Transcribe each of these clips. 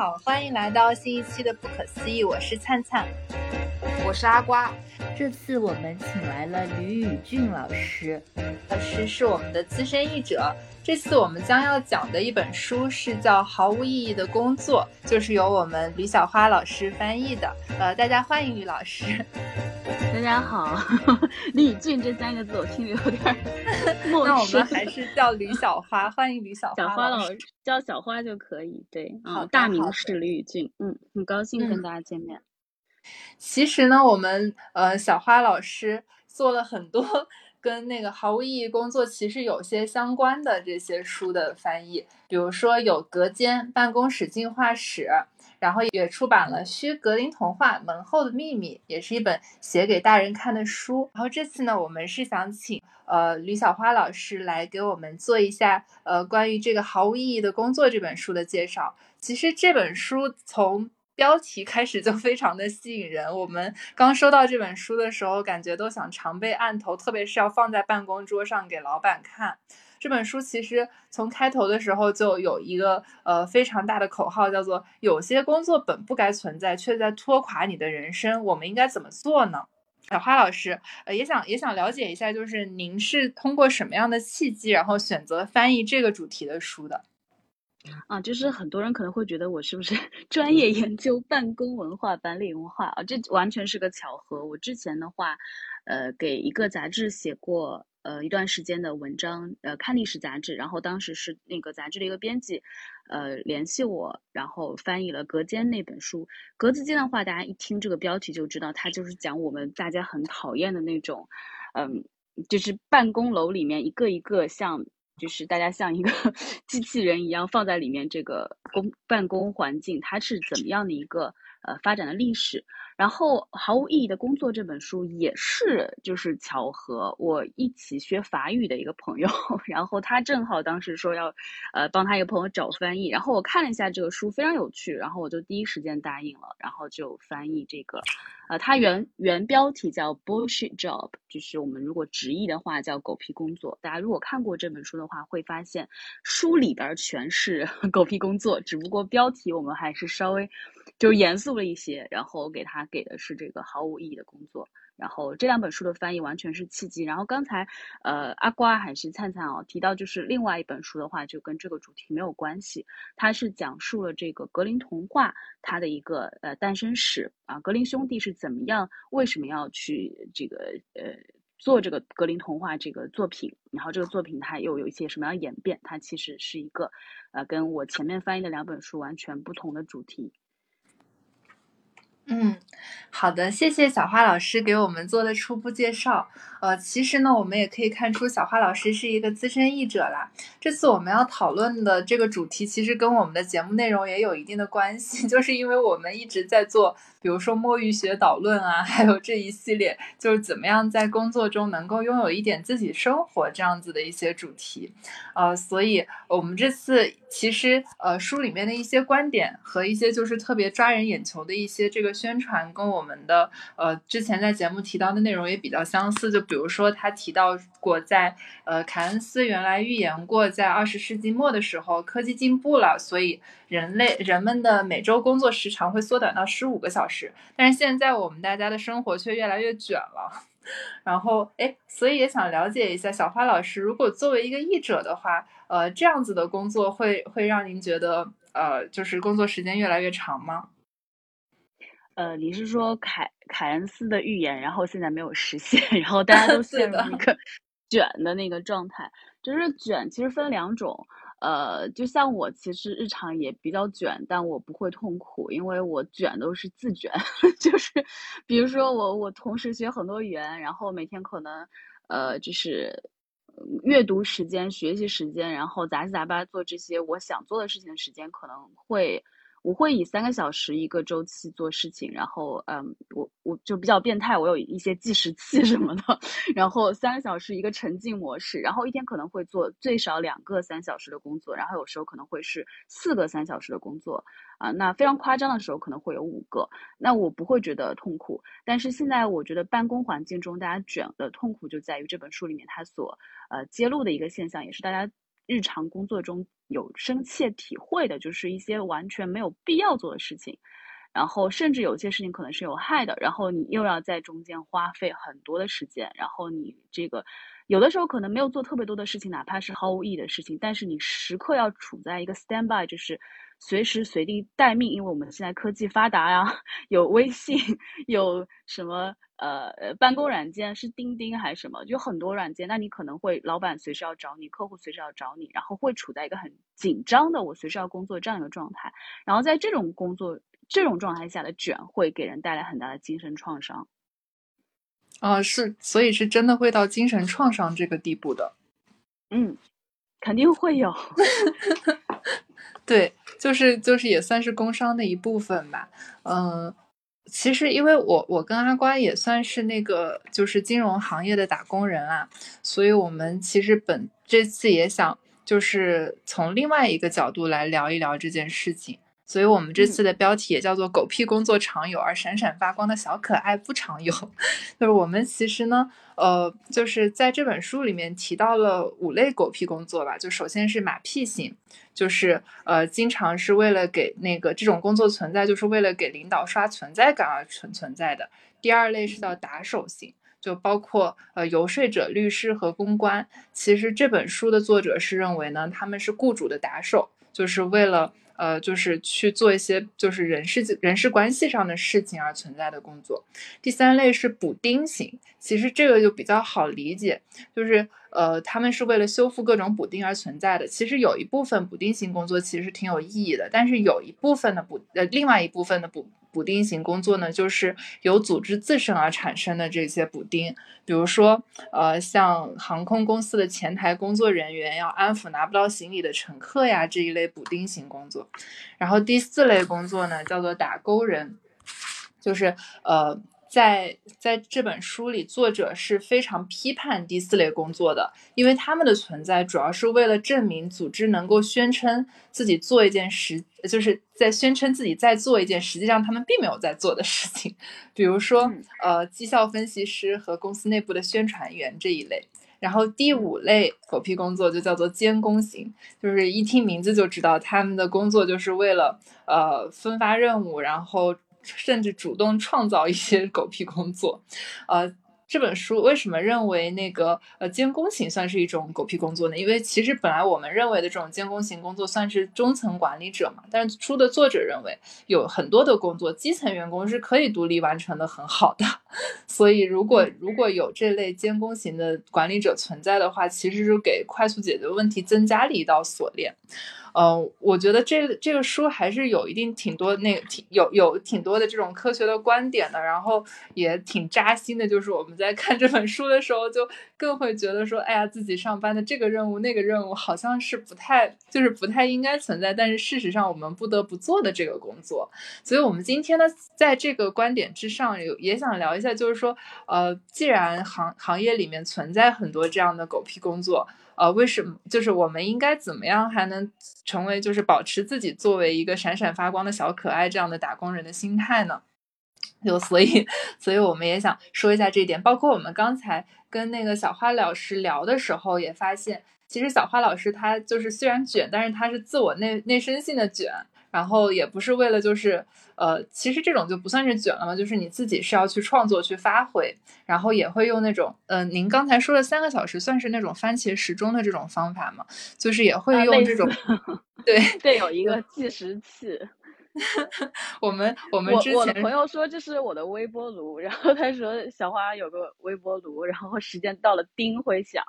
好，欢迎来到新一期的《不可思议》，我是灿灿，我是阿瓜。这次我们请来了吕宇俊老师，老师是我们的资深译者。这次我们将要讲的一本书是叫《毫无意义的工作》，就是由我们吕小花老师翻译的。呃，大家欢迎吕老师。大家好，李宇俊这三个字我听着有点 陌生。那我们还是叫李小花，欢迎李小花。小花老师叫小花就可以。对，好，大名是李宇俊。嗯，很高兴跟大家见面。其实呢，我们呃小花老师做了很多跟那个毫无意义工作其实有些相关的这些书的翻译，比如说有《隔间办公室进化史》。然后也出版了《虚格林童话：门后的秘密》，也是一本写给大人看的书。然后这次呢，我们是想请呃吕小花老师来给我们做一下呃关于这个毫无意义的工作这本书的介绍。其实这本书从标题开始就非常的吸引人。我们刚收到这本书的时候，感觉都想常备案头，特别是要放在办公桌上给老板看。这本书其实从开头的时候就有一个呃非常大的口号，叫做“有些工作本不该存在，却在拖垮你的人生”。我们应该怎么做呢？小花老师，呃，也想也想了解一下，就是您是通过什么样的契机，然后选择翻译这个主题的书的？啊，就是很多人可能会觉得我是不是 专业研究办公文化、白领文化啊？这完全是个巧合。我之前的话，呃，给一个杂志写过。呃，一段时间的文章，呃，看历史杂志，然后当时是那个杂志的一个编辑，呃，联系我，然后翻译了《隔间》那本书。格子间的话，大家一听这个标题就知道，它就是讲我们大家很讨厌的那种，嗯，就是办公楼里面一个一个像，就是大家像一个 机器人一样放在里面这个公办公环境，它是怎么样的一个呃发展的历史。然后毫无意义的工作这本书也是就是巧合，我一起学法语的一个朋友，然后他正好当时说要，呃，帮他一个朋友找翻译，然后我看了一下这个书非常有趣，然后我就第一时间答应了，然后就翻译这个，呃，它原原标题叫 bullshit job，就是我们如果直译的话叫狗屁工作。大家如果看过这本书的话，会发现书里边全是 狗屁工作，只不过标题我们还是稍微就严肃了一些，然后给他。给的是这个毫无意义的工作，然后这两本书的翻译完全是契机。然后刚才，呃，阿瓜还是灿灿哦提到，就是另外一本书的话，就跟这个主题没有关系。它是讲述了这个格林童话它的一个呃诞生史啊，格林兄弟是怎么样，为什么要去这个呃做这个格林童话这个作品？然后这个作品它又有一些什么样演变？它其实是一个呃跟我前面翻译的两本书完全不同的主题。嗯，好的，谢谢小花老师给我们做的初步介绍。呃，其实呢，我们也可以看出小花老师是一个资深译者啦。这次我们要讨论的这个主题，其实跟我们的节目内容也有一定的关系，就是因为我们一直在做，比如说墨鱼学导论啊，还有这一系列，就是怎么样在工作中能够拥有一点自己生活这样子的一些主题。呃，所以我们这次其实呃书里面的一些观点和一些就是特别抓人眼球的一些这个宣传，跟我们的呃之前在节目提到的内容也比较相似，就。比如说，他提到过，在呃，凯恩斯原来预言过，在二十世纪末的时候，科技进步了，所以人类人们的每周工作时长会缩短到十五个小时。但是现在我们大家的生活却越来越卷了。然后，哎，所以也想了解一下，小花老师，如果作为一个译者的话，呃，这样子的工作会会让您觉得，呃，就是工作时间越来越长吗？呃，你是说凯凯恩斯的预言，然后现在没有实现，然后大家都 陷入一个卷的那个状态。就是卷，其实分两种。呃，就像我其实日常也比较卷，但我不会痛苦，因为我卷都是自卷。就是比如说我我同时学很多语言，然后每天可能呃就是阅读时间、学习时间，然后杂七杂八做这些我想做的事情的时间可能会。我会以三个小时一个周期做事情，然后，嗯，我我就比较变态，我有一些计时器什么的，然后三个小时一个沉浸模式，然后一天可能会做最少两个三小时的工作，然后有时候可能会是四个三小时的工作，啊，那非常夸张的时候可能会有五个，那我不会觉得痛苦，但是现在我觉得办公环境中大家卷的痛苦就在于这本书里面它所呃揭露的一个现象，也是大家。日常工作中有深切体会的，就是一些完全没有必要做的事情。然后甚至有些事情可能是有害的，然后你又要在中间花费很多的时间，然后你这个有的时候可能没有做特别多的事情，哪怕是毫无意义的事情，但是你时刻要处在一个 standby，就是随时随地待命，因为我们现在科技发达呀，有微信，有什么呃呃办公软件是钉钉还是什么，就很多软件，那你可能会老板随时要找你，客户随时要找你，然后会处在一个很紧张的我随时要工作这样一个状态，然后在这种工作。这种状态下的卷会给人带来很大的精神创伤，啊，是，所以是真的会到精神创伤这个地步的，嗯，肯定会有，对，就是就是也算是工伤的一部分吧，嗯，其实因为我我跟阿瓜也算是那个就是金融行业的打工人啊，所以我们其实本这次也想就是从另外一个角度来聊一聊这件事情。所以，我们这次的标题也叫做“狗屁工作常有，而闪闪发光的小可爱不常有”。就是我们其实呢，呃，就是在这本书里面提到了五类狗屁工作吧。就首先是马屁型，就是呃，经常是为了给那个这种工作存在，就是为了给领导刷存在感而存存在的。第二类是叫打手型，就包括呃游说者、律师和公关。其实这本书的作者是认为呢，他们是雇主的打手，就是为了。呃，就是去做一些就是人事人事关系上的事情而存在的工作。第三类是补丁型，其实这个就比较好理解，就是呃，他们是为了修复各种补丁而存在的。其实有一部分补丁型工作其实挺有意义的，但是有一部分的补呃，另外一部分的补。补丁型工作呢，就是由组织自身而产生的这些补丁，比如说，呃，像航空公司的前台工作人员要安抚拿不到行李的乘客呀，这一类补丁型工作。然后第四类工作呢，叫做打勾人，就是呃。在在这本书里，作者是非常批判第四类工作的，因为他们的存在主要是为了证明组织能够宣称自己做一件实，就是在宣称自己在做一件实际上他们并没有在做的事情，比如说呃绩效分析师和公司内部的宣传员这一类。然后第五类狗屁工作就叫做监工型，就是一听名字就知道他们的工作就是为了呃分发任务，然后。甚至主动创造一些狗屁工作，呃，这本书为什么认为那个呃监工型算是一种狗屁工作呢？因为其实本来我们认为的这种监工型工作算是中层管理者嘛，但是书的作者认为有很多的工作基层员工是可以独立完成的很好的，所以如果如果有这类监工型的管理者存在的话，其实是给快速解决问题增加了一道锁链。呃，我觉得这这个书还是有一定挺多那挺有有挺多的这种科学的观点的，然后也挺扎心的。就是我们在看这本书的时候，就更会觉得说，哎呀，自己上班的这个任务那个任务好像是不太就是不太应该存在，但是事实上我们不得不做的这个工作。所以，我们今天呢，在这个观点之上，有也想聊一下，就是说，呃，既然行行业里面存在很多这样的狗屁工作。呃，为什么？就是我们应该怎么样还能成为，就是保持自己作为一个闪闪发光的小可爱这样的打工人的心态呢？就所以，所以我们也想说一下这一点。包括我们刚才跟那个小花老师聊的时候，也发现，其实小花老师她就是虽然卷，但是她是自我内内生性的卷。然后也不是为了就是，呃，其实这种就不算是卷了嘛，就是你自己是要去创作去发挥，然后也会用那种，呃，您刚才说的三个小时算是那种番茄时钟的这种方法嘛，就是也会用这种，对对，有一个计时器。我们我们之前我的朋友说这是我的微波炉，然后他说小花有个微波炉，然后时间到了叮会响。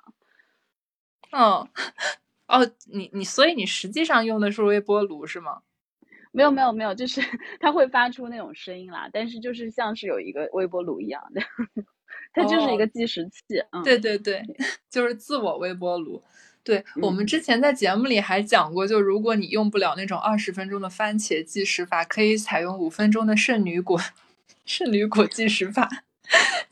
哦，哦，你你所以你实际上用的是微波炉是吗？没有没有没有，就是 它会发出那种声音啦，但是就是像是有一个微波炉一样的，它就是一个计时器。嗯，对对对，就是自我微波炉。对我们之前在节目里还讲过，就如果你用不了那种二十分钟的番茄计时法，可以采用五分钟的圣女果圣女果计时法。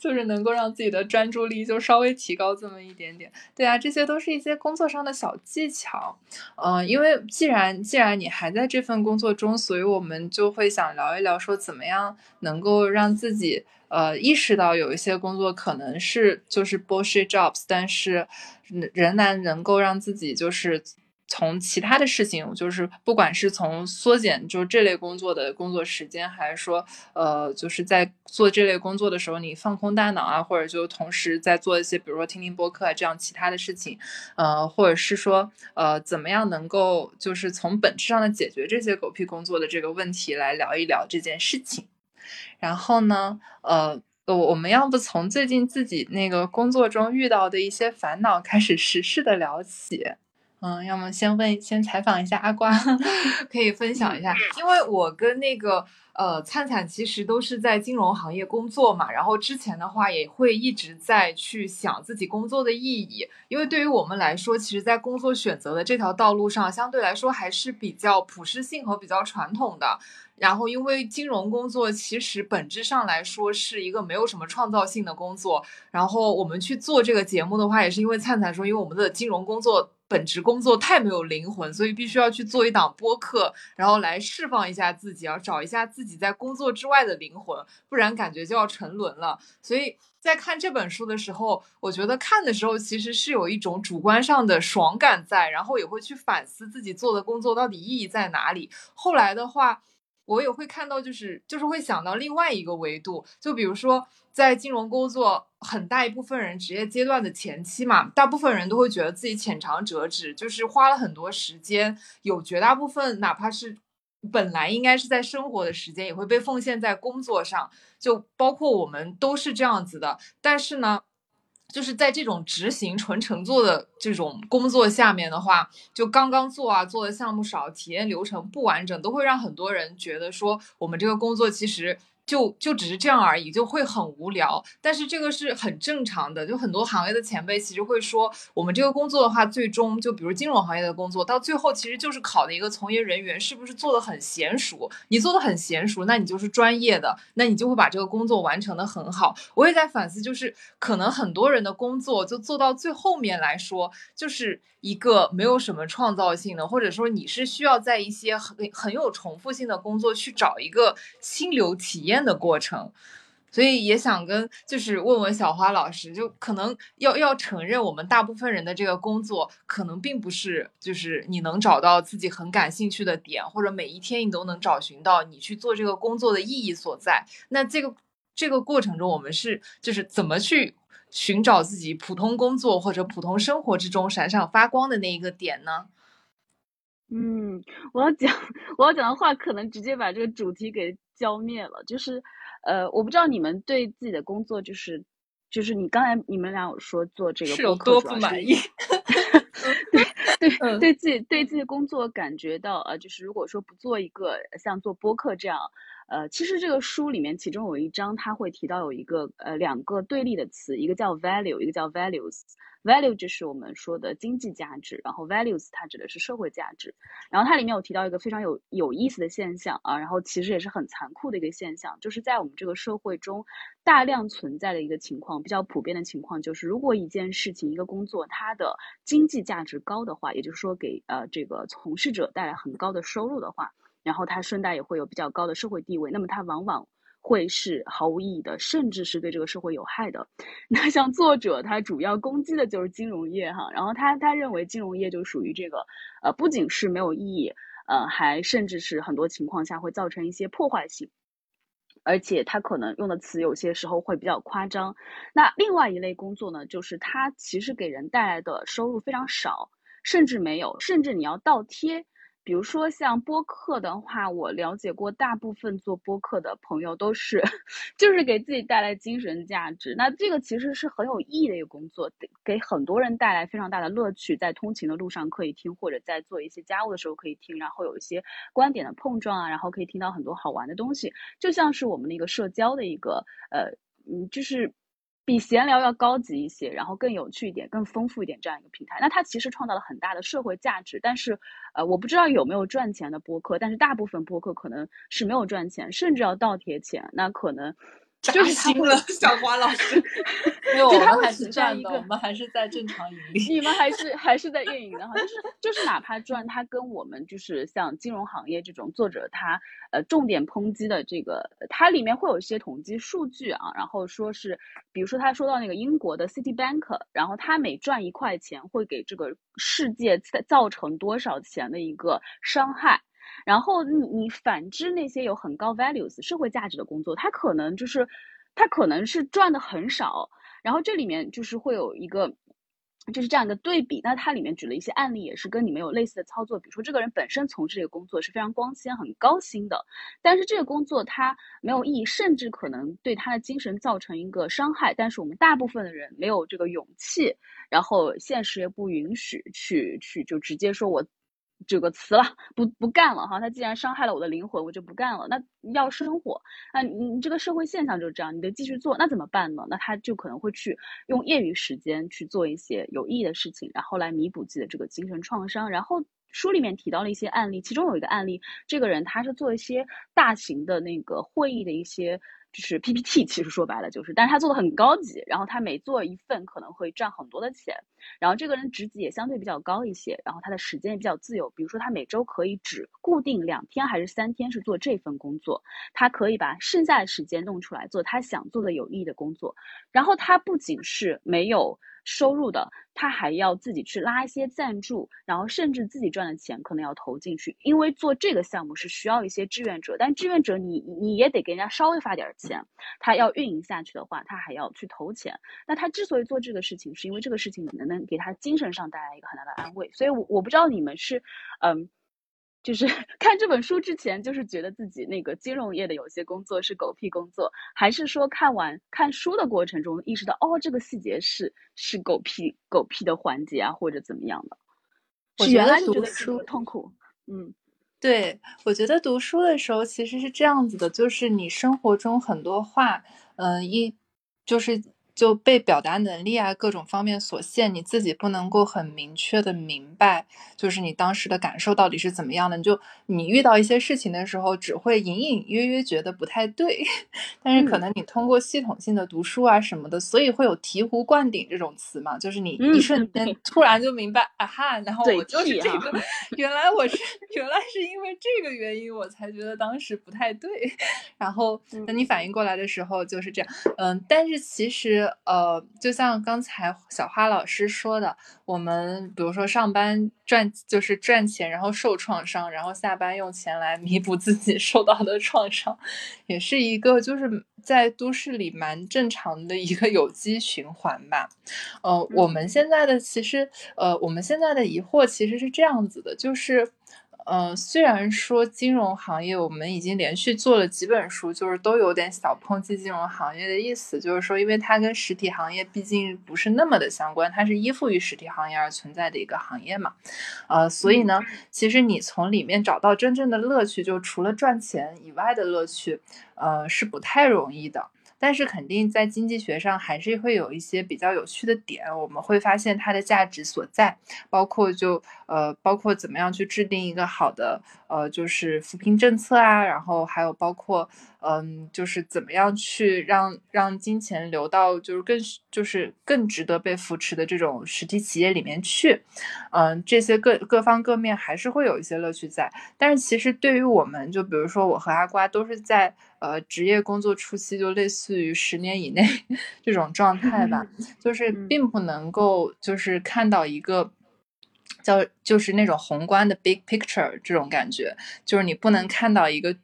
就是能够让自己的专注力就稍微提高这么一点点，对啊，这些都是一些工作上的小技巧，嗯，因为既然既然你还在这份工作中，所以我们就会想聊一聊，说怎么样能够让自己呃意识到有一些工作可能是就是 bullshit jobs，但是仍然能够让自己就是从其他的事情，就是不管是从缩减就这类工作的工作时间，还是说，呃，就是在做这类工作的时候，你放空大脑啊，或者就同时在做一些，比如说听听播客啊这样其他的事情，呃，或者是说，呃，怎么样能够就是从本质上的解决这些狗屁工作的这个问题来聊一聊这件事情。然后呢，呃，我我们要不从最近自己那个工作中遇到的一些烦恼开始实事的聊起。嗯，要么先问，先采访一下阿瓜，可以分享一下，因为我跟那个呃灿灿其实都是在金融行业工作嘛，然后之前的话也会一直在去想自己工作的意义，因为对于我们来说，其实，在工作选择的这条道路上，相对来说还是比较普适性和比较传统的。然后，因为金融工作其实本质上来说是一个没有什么创造性的工作。然后我们去做这个节目的话，也是因为灿灿说，因为我们的金融工作。本职工作太没有灵魂，所以必须要去做一档播客，然后来释放一下自己，要找一下自己在工作之外的灵魂，不然感觉就要沉沦了。所以在看这本书的时候，我觉得看的时候其实是有一种主观上的爽感在，然后也会去反思自己做的工作到底意义在哪里。后来的话。我也会看到，就是就是会想到另外一个维度，就比如说在金融工作，很大一部分人职业阶段的前期嘛，大部分人都会觉得自己浅尝辄止，就是花了很多时间，有绝大部分哪怕是本来应该是在生活的时间，也会被奉献在工作上，就包括我们都是这样子的，但是呢。就是在这种执行纯乘坐的这种工作下面的话，就刚刚做啊，做的项目少，体验流程不完整，都会让很多人觉得说，我们这个工作其实。就就只是这样而已，就会很无聊。但是这个是很正常的，就很多行业的前辈其实会说，我们这个工作的话，最终就比如金融行业的工作，到最后其实就是考的一个从业人员是不是做的很娴熟。你做的很娴熟，那你就是专业的，那你就会把这个工作完成的很好。我也在反思，就是可能很多人的工作就做到最后面来说，就是。一个没有什么创造性的，或者说你是需要在一些很很有重复性的工作去找一个心流体验的过程，所以也想跟就是问问小花老师，就可能要要承认我们大部分人的这个工作可能并不是就是你能找到自己很感兴趣的点，或者每一天你都能找寻到你去做这个工作的意义所在。那这个这个过程中，我们是就是怎么去？寻找自己普通工作或者普通生活之中闪闪发光的那一个点呢？嗯，我要讲我要讲的话，可能直接把这个主题给浇灭了。就是，呃，我不知道你们对自己的工作，就是就是你刚才你们俩有说做这个是有多不满意？对对，对自己对自己工作感觉到呃，就是如果说不做一个像做播客这样。呃，其实这个书里面，其中有一章，他会提到有一个呃两个对立的词，一个叫 value，一个叫 values。value 就是我们说的经济价值，然后 values 它指的是社会价值。然后它里面有提到一个非常有有意思的现象啊，然后其实也是很残酷的一个现象，就是在我们这个社会中大量存在的一个情况，比较普遍的情况就是，如果一件事情、一个工作，它的经济价值高的话，也就是说给呃这个从事者带来很高的收入的话。然后它顺带也会有比较高的社会地位，那么它往往会是毫无意义的，甚至是对这个社会有害的。那像作者他主要攻击的就是金融业哈，然后他他认为金融业就属于这个，呃，不仅是没有意义，呃，还甚至是很多情况下会造成一些破坏性，而且他可能用的词有些时候会比较夸张。那另外一类工作呢，就是它其实给人带来的收入非常少，甚至没有，甚至你要倒贴。比如说像播客的话，我了解过，大部分做播客的朋友都是，就是给自己带来精神价值。那这个其实是很有意义的一个工作，给很多人带来非常大的乐趣，在通勤的路上可以听，或者在做一些家务的时候可以听，然后有一些观点的碰撞啊，然后可以听到很多好玩的东西，就像是我们的一个社交的一个呃，嗯，就是。比闲聊要高级一些，然后更有趣一点、更丰富一点这样一个平台。那它其实创造了很大的社会价值，但是，呃，我不知道有没有赚钱的播客，但是大部分播客可能是没有赚钱，甚至要倒贴钱。那可能，扎心了，小花老师。没有，我们还是赚的，我们还是在正常盈利。你们还是 还是在运营的哈，就是就是哪怕赚，它跟我们就是像金融行业这种作者他呃重点抨击的这个，它里面会有一些统计数据啊，然后说是，比如说他说到那个英国的 Citibank，然后他每赚一块钱会给这个世界造成多少钱的一个伤害。然后你你反之那些有很高 values 社会价值的工作，它可能就是它可能是赚的很少。然后这里面就是会有一个就是这样一个对比。那它里面举了一些案例，也是跟你们有类似的操作。比如说这个人本身从事这个工作是非常光鲜、很高薪的，但是这个工作他没有意义，甚至可能对他的精神造成一个伤害。但是我们大部分的人没有这个勇气，然后现实也不允许去去就直接说我。这个词了，不不干了哈。他既然伤害了我的灵魂，我就不干了。那要生活，那你这个社会现象就是这样，你得继续做。那怎么办呢？那他就可能会去用业余时间去做一些有意义的事情，然后来弥补自己的这个精神创伤。然后书里面提到了一些案例，其中有一个案例，这个人他是做一些大型的那个会议的一些。就是 PPT，其实说白了就是，但是他做的很高级，然后他每做一份可能会赚很多的钱，然后这个人职级也相对比较高一些，然后他的时间也比较自由，比如说他每周可以只固定两天还是三天是做这份工作，他可以把剩下的时间弄出来做他想做的有意义的工作，然后他不仅是没有。收入的，他还要自己去拉一些赞助，然后甚至自己赚的钱可能要投进去，因为做这个项目是需要一些志愿者，但志愿者你你也得给人家稍微发点钱，他要运营下去的话，他还要去投钱。那他之所以做这个事情，是因为这个事情能能给他精神上带来一个很大的安慰。所以，我我不知道你们是，嗯。就是 看这本书之前，就是觉得自己那个金融业的有些工作是狗屁工作，还是说看完看书的过程中意识到，哦，这个细节是是狗屁狗屁的环节啊，或者怎么样的？我觉得读书痛苦。嗯，对，我觉得读书的时候其实是这样子的，就是你生活中很多话，嗯，一就是。就被表达能力啊各种方面所限，你自己不能够很明确的明白，就是你当时的感受到底是怎么样的。你就你遇到一些事情的时候，只会隐隐约约觉得不太对，但是可能你通过系统性的读书啊什么的，所以会有醍醐灌顶这种词嘛，就是你一瞬间。突然就明白啊哈，然后我就是这个，原来我是原来是因为这个原因我才觉得当时不太对，然后等你反应过来的时候就是这样，嗯，但是其实。呃，就像刚才小花老师说的，我们比如说上班赚就是赚钱，然后受创伤，然后下班用钱来弥补自己受到的创伤，也是一个就是在都市里蛮正常的一个有机循环吧。呃，我们现在的其实呃，我们现在的疑惑其实是这样子的，就是。嗯，虽然说金融行业，我们已经连续做了几本书，就是都有点小抨击金融行业的意思，就是说，因为它跟实体行业毕竟不是那么的相关，它是依附于实体行业而存在的一个行业嘛，呃，所以呢，其实你从里面找到真正的乐趣，就除了赚钱以外的乐趣，呃，是不太容易的。但是肯定在经济学上还是会有一些比较有趣的点，我们会发现它的价值所在，包括就呃包括怎么样去制定一个好的呃就是扶贫政策啊，然后还有包括嗯就是怎么样去让让金钱流到就是更就是更值得被扶持的这种实体企业里面去，嗯这些各各方各面还是会有一些乐趣在，但是其实对于我们就比如说我和阿瓜都是在。呃，职业工作初期就类似于十年以内 这种状态吧，就是并不能够就是看到一个叫就是那种宏观的 big picture 这种感觉，就是你不能看到一个。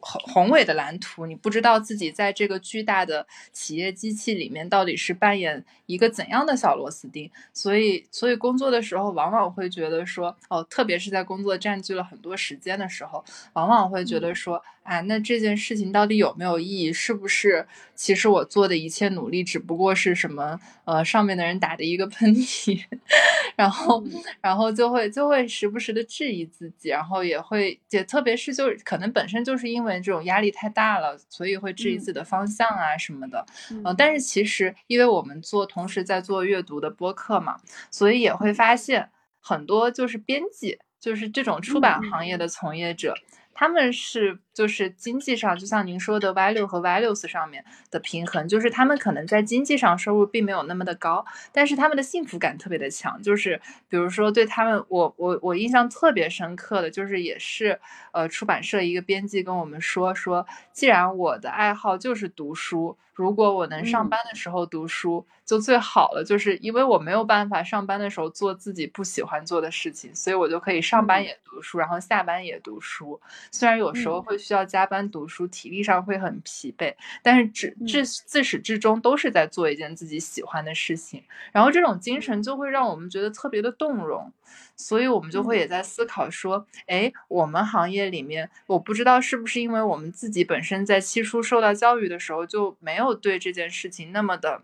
宏宏伟的蓝图，你不知道自己在这个巨大的企业机器里面到底是扮演一个怎样的小螺丝钉，所以，所以工作的时候往往会觉得说，哦，特别是在工作占据了很多时间的时候，往往会觉得说，啊，那这件事情到底有没有意义？是不是其实我做的一切努力只不过是什么？呃，上面的人打的一个喷嚏，然后，然后就会就会时不时的质疑自己，然后也会，也特别是就是可能本身就是因为这种压力太大了，所以会质疑自己的方向啊什么的。嗯，但是其实因为我们做同时在做阅读的播客嘛，所以也会发现很多就是编辑，就是这种出版行业的从业者。他们是就是经济上，就像您说的 value 和 values 上面的平衡，就是他们可能在经济上收入并没有那么的高，但是他们的幸福感特别的强。就是比如说对他们，我我我印象特别深刻的就是也是呃出版社一个编辑跟我们说说，既然我的爱好就是读书。如果我能上班的时候读书，就最好了。就是因为我没有办法上班的时候做自己不喜欢做的事情，所以我就可以上班也读书，然后下班也读书。虽然有时候会需要加班读书，体力上会很疲惫，但是至至自始至终都是在做一件自己喜欢的事情。然后这种精神就会让我们觉得特别的动容。所以我们就会也在思考说，哎，我们行业里面，我不知道是不是因为我们自己本身在七初受到教育的时候就没有对这件事情那么的，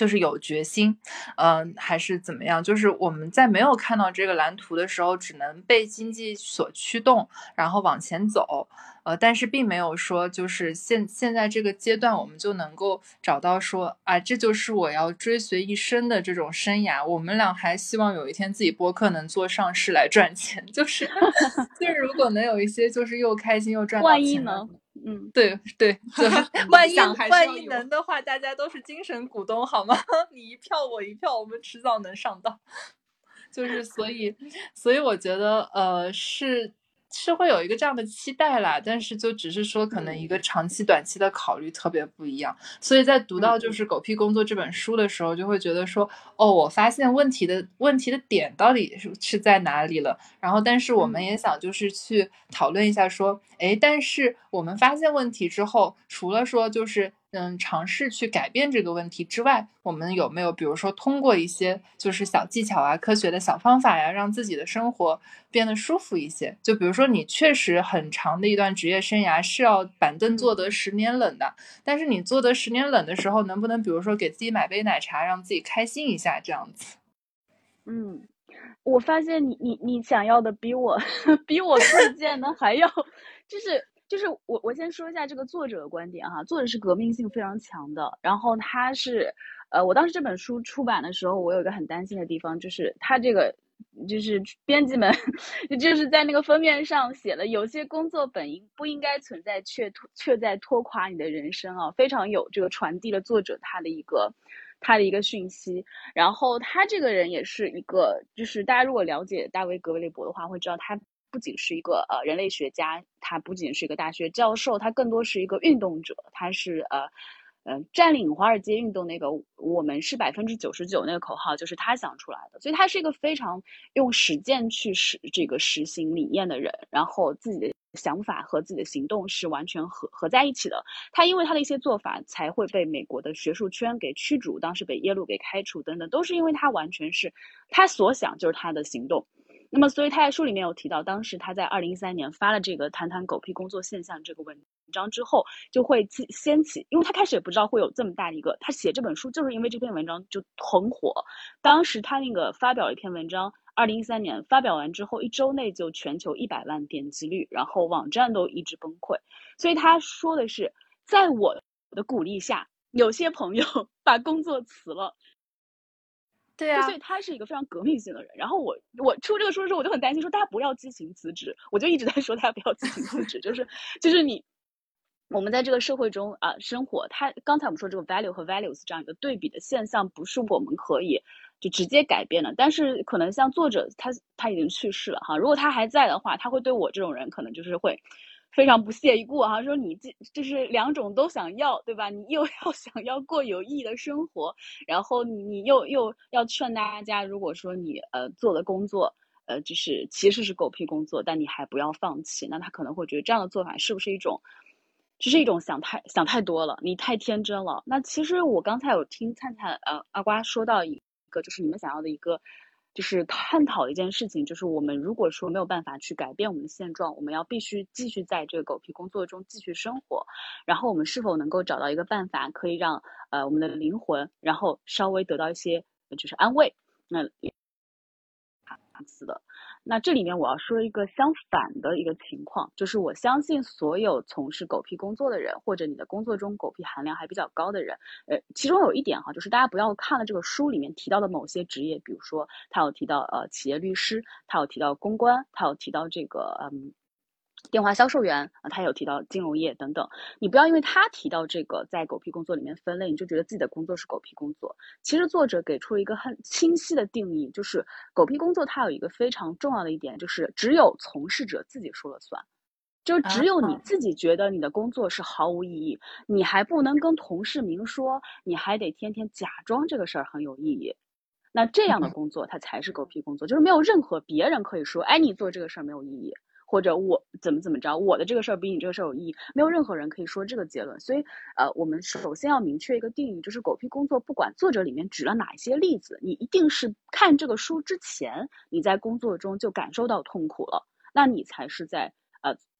就是有决心，嗯，还是怎么样？就是我们在没有看到这个蓝图的时候，只能被经济所驱动，然后往前走。呃，但是并没有说，就是现现在这个阶段，我们就能够找到说，啊，这就是我要追随一生的这种生涯。我们俩还希望有一天自己播客能做上市来赚钱，就是，就是如果能有一些，就是又开心又赚到钱。万一呢？嗯，对对，就是 万一万一能的话，大家都是精神股东，好吗？你一票我一票，我们迟早能上当。就是所以，所以我觉得，呃，是。是会有一个这样的期待啦，但是就只是说可能一个长期、短期的考虑特别不一样，所以在读到就是《狗屁工作》这本书的时候，就会觉得说，哦，我发现问题的问题的点到底是是在哪里了。然后，但是我们也想就是去讨论一下，说，哎，但是我们发现问题之后，除了说就是。嗯，尝试去改变这个问题之外，我们有没有比如说通过一些就是小技巧啊、科学的小方法呀，让自己的生活变得舒服一些？就比如说你确实很长的一段职业生涯是要板凳坐得十年冷的，但是你坐得十年冷的时候，能不能比如说给自己买杯奶茶，让自己开心一下这样子？嗯，我发现你你你想要的比我 比我推荐的还要就是。就是我，我先说一下这个作者的观点哈。作者是革命性非常强的，然后他是，呃，我当时这本书出版的时候，我有一个很担心的地方，就是他这个，就是编辑们，就是在那个封面上写了，有些工作本应不应该存在，却却在拖垮你的人生啊，非常有这个传递了作者他的一个他的一个讯息。然后他这个人也是一个，就是大家如果了解大卫格雷伯的话，会知道他。不仅是一个呃人类学家，他不仅是一个大学教授，他更多是一个运动者。他是呃，嗯，占领华尔街运动那个“我们是百分之九十九”那个口号，就是他想出来的。所以他是一个非常用实践去实这个实行理念的人，然后自己的想法和自己的行动是完全合合在一起的。他因为他的一些做法才会被美国的学术圈给驱逐，当时被耶鲁给开除等等，都是因为他完全是他所想就是他的行动。那么，所以他在书里面有提到，当时他在二零一三年发了这个“谈谈狗屁工作现象”这个文章之后，就会掀起，因为他开始也不知道会有这么大的一个，他写这本书就是因为这篇文章就很火。当时他那个发表了一篇文章，二零一三年发表完之后，一周内就全球一百万点击率，然后网站都一直崩溃。所以他说的是，在我的鼓励下，有些朋友 把工作辞了。对啊，所以他是一个非常革命性的人。然后我我出这个书的时候，我就很担心，说大家不要激情辞职。我就一直在说大家不要激情辞职，就是就是你，我们在这个社会中啊生活，他刚才我们说这个 value 和 values 这样一个对比的现象，不是我们可以就直接改变的。但是可能像作者他他已经去世了哈，如果他还在的话，他会对我这种人可能就是会。非常不屑一顾哈，说你这就是两种都想要，对吧？你又 要想要过有意义的生活，然后你又又要劝大家，如果说你呃做的工作呃就是其实是狗屁工作，但你还不要放弃，那他可能会觉得这样的做法是不是一种，只是一种想太想太多了，你太天真了。那其实我刚才有听灿灿呃阿瓜说到一个，就是你们想要的一个。就是探讨一件事情，就是我们如果说没有办法去改变我们的现状，我们要必须继续在这个狗屁工作中继续生活，然后我们是否能够找到一个办法，可以让呃我们的灵魂，然后稍微得到一些就是安慰，那是的。那这里面我要说一个相反的一个情况，就是我相信所有从事狗屁工作的人，或者你的工作中狗屁含量还比较高的人，呃，其中有一点哈，就是大家不要看了这个书里面提到的某些职业，比如说他有提到呃企业律师，他有提到公关，他有提到这个嗯电话销售员啊，他有提到金融业等等。你不要因为他提到这个在狗屁工作里面分类，你就觉得自己的工作是狗屁工作。其实作者给出了一个很清晰的定义，就是狗屁工作它有一个非常重要的一点，就是只有从事者自己说了算，就只有你自己觉得你的工作是毫无意义，你还不能跟同事明说，你还得天天假装这个事儿很有意义。那这样的工作它才是狗屁工作，就是没有任何别人可以说，哎，你做这个事儿没有意义。或者我怎么怎么着，我的这个事儿比你这个事儿有意义，没有任何人可以说这个结论。所以，呃，我们首先要明确一个定义，就是狗屁工作，不管作者里面举了哪一些例子，你一定是看这个书之前，你在工作中就感受到痛苦了，那你才是在。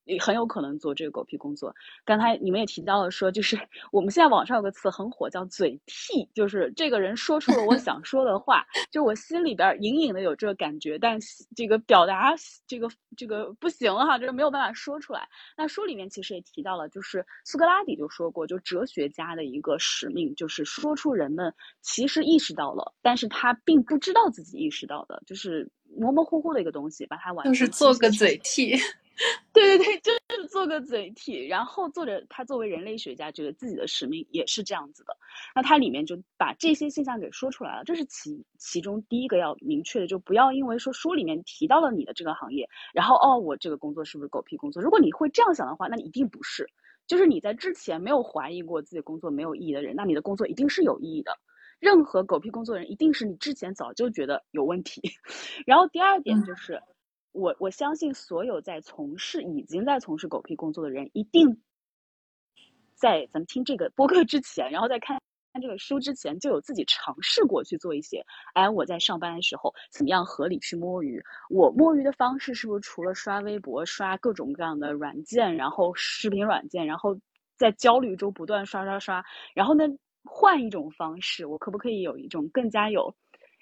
也很有可能做这个狗屁工作。刚才你们也提到了，说就是我们现在网上有个词很火，叫嘴替，就是这个人说出了我想说的话，就我心里边隐隐的有这个感觉，但这个表达这个这个不行哈，就是没有办法说出来。那书里面其实也提到了，就是苏格拉底就说过，就哲学家的一个使命，就是说出人们其实意识到了，但是他并不知道自己意识到的，就是模模糊糊的一个东西，把它完就是做个嘴替。对对对，就是做个嘴替。然后作者他作为人类学家，觉得自己的使命也是这样子的。那他里面就把这些现象给说出来了。这是其其中第一个要明确的，就不要因为说书里面提到了你的这个行业，然后哦，我这个工作是不是狗屁工作？如果你会这样想的话，那你一定不是。就是你在之前没有怀疑过自己工作没有意义的人，那你的工作一定是有意义的。任何狗屁工作人，一定是你之前早就觉得有问题。然后第二点就是。我我相信所有在从事已经在从事狗屁工作的人，一定在咱们听这个播客之前，然后在看看这个书之前，就有自己尝试过去做一些。哎，我在上班的时候怎么样合理去摸鱼？我摸鱼的方式是不是除了刷微博、刷各种各样的软件，然后视频软件，然后在焦虑中不断刷刷刷？然后呢，换一种方式，我可不可以有一种更加有？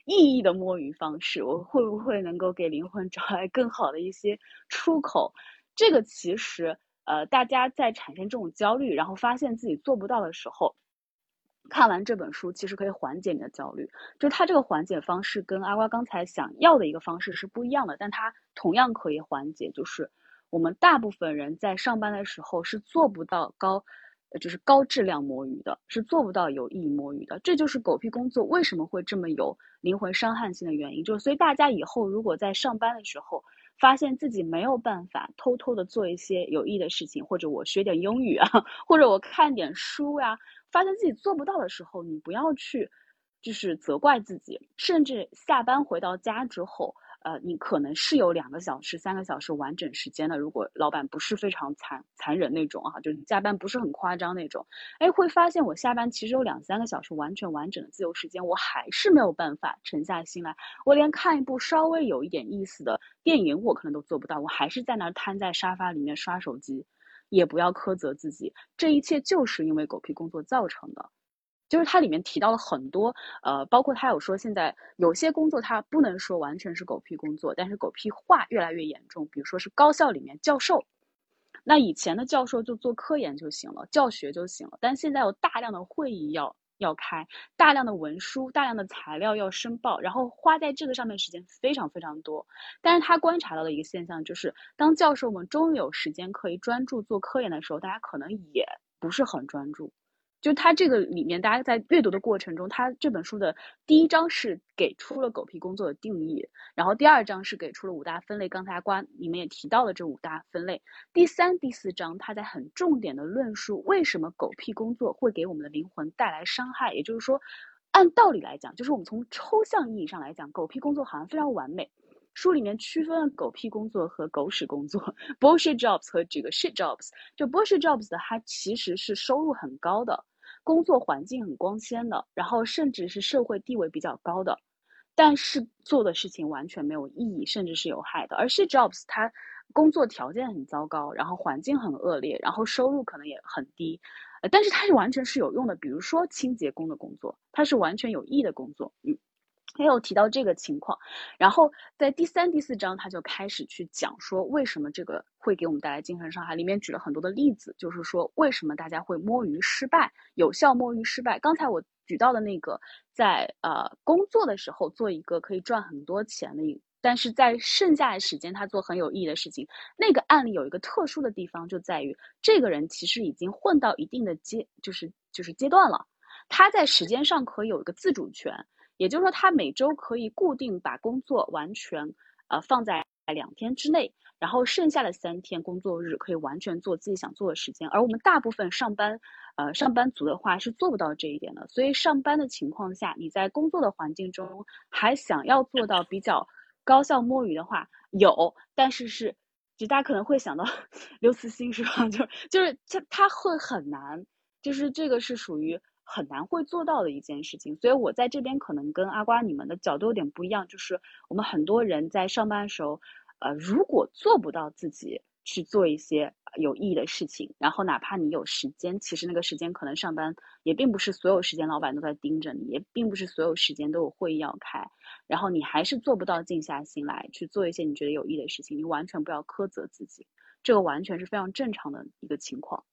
意义的摸鱼方式，我会不会能够给灵魂找来更好的一些出口？这个其实，呃，大家在产生这种焦虑，然后发现自己做不到的时候，看完这本书，其实可以缓解你的焦虑。就它这个缓解方式跟阿瓜刚才想要的一个方式是不一样的，但它同样可以缓解。就是我们大部分人在上班的时候是做不到高。就是高质量摸鱼的，是做不到有意义摸鱼的。这就是狗屁工作为什么会这么有灵魂伤害性的原因。就是所以大家以后如果在上班的时候，发现自己没有办法偷偷的做一些有益的事情，或者我学点英语啊，或者我看点书呀，发现自己做不到的时候，你不要去，就是责怪自己，甚至下班回到家之后。呃，你可能是有两个小时、三个小时完整时间的。如果老板不是非常残残忍那种啊，就是加班不是很夸张那种，哎，会发现我下班其实有两三个小时完全完整的自由时间，我还是没有办法沉下心来。我连看一部稍微有一点意思的电影，我可能都做不到。我还是在那儿瘫在沙发里面刷手机，也不要苛责自己。这一切就是因为狗屁工作造成的。就是它里面提到了很多，呃，包括他有说现在有些工作他不能说完全是狗屁工作，但是狗屁化越来越严重。比如说是高校里面教授，那以前的教授就做科研就行了，教学就行了，但现在有大量的会议要要开，大量的文书、大量的材料要申报，然后花在这个上面时间非常非常多。但是他观察到的一个现象就是，当教授们终于有时间可以专注做科研的时候，大家可能也不是很专注。就他这个里面，大家在阅读的过程中，他这本书的第一章是给出了狗屁工作的定义，然后第二章是给出了五大分类。刚才关你们也提到了这五大分类。第三、第四章，他在很重点的论述为什么狗屁工作会给我们的灵魂带来伤害。也就是说，按道理来讲，就是我们从抽象意义上来讲，狗屁工作好像非常完美。书里面区分了狗屁工作和狗屎工作，bullshit jobs 和这个 shit jobs。就 bullshit jobs 的，它其实是收入很高的，工作环境很光鲜的，然后甚至是社会地位比较高的，但是做的事情完全没有意义，甚至是有害的。而 shit jobs 它工作条件很糟糕，然后环境很恶劣，然后收入可能也很低，但是它是完全是有用的。比如说清洁工的工作，它是完全有益的工作，嗯。没有提到这个情况，然后在第三、第四章他就开始去讲说为什么这个会给我们带来精神伤害，里面举了很多的例子，就是说为什么大家会摸鱼失败，有效摸鱼失败。刚才我举到的那个，在呃工作的时候做一个可以赚很多钱的一但是在剩下的时间，他做很有意义的事情。那个案例有一个特殊的地方，就在于这个人其实已经混到一定的阶，就是就是阶段了。他在时间上可以有一个自主权，也就是说，他每周可以固定把工作完全呃放在两天之内，然后剩下的三天工作日可以完全做自己想做的时间。而我们大部分上班呃上班族的话是做不到这一点的。所以上班的情况下，你在工作的环境中还想要做到比较。高效摸鱼的话有，但是是，就大家可能会想到刘慈欣是吧？就就是他他会很难，就是这个是属于很难会做到的一件事情。所以我在这边可能跟阿瓜你们的角度有点不一样，就是我们很多人在上班的时候，呃，如果做不到自己。去做一些有意义的事情，然后哪怕你有时间，其实那个时间可能上班也并不是所有时间老板都在盯着你，也并不是所有时间都有会议要开，然后你还是做不到静下心来去做一些你觉得有意义的事情，你完全不要苛责自己，这个完全是非常正常的一个情况。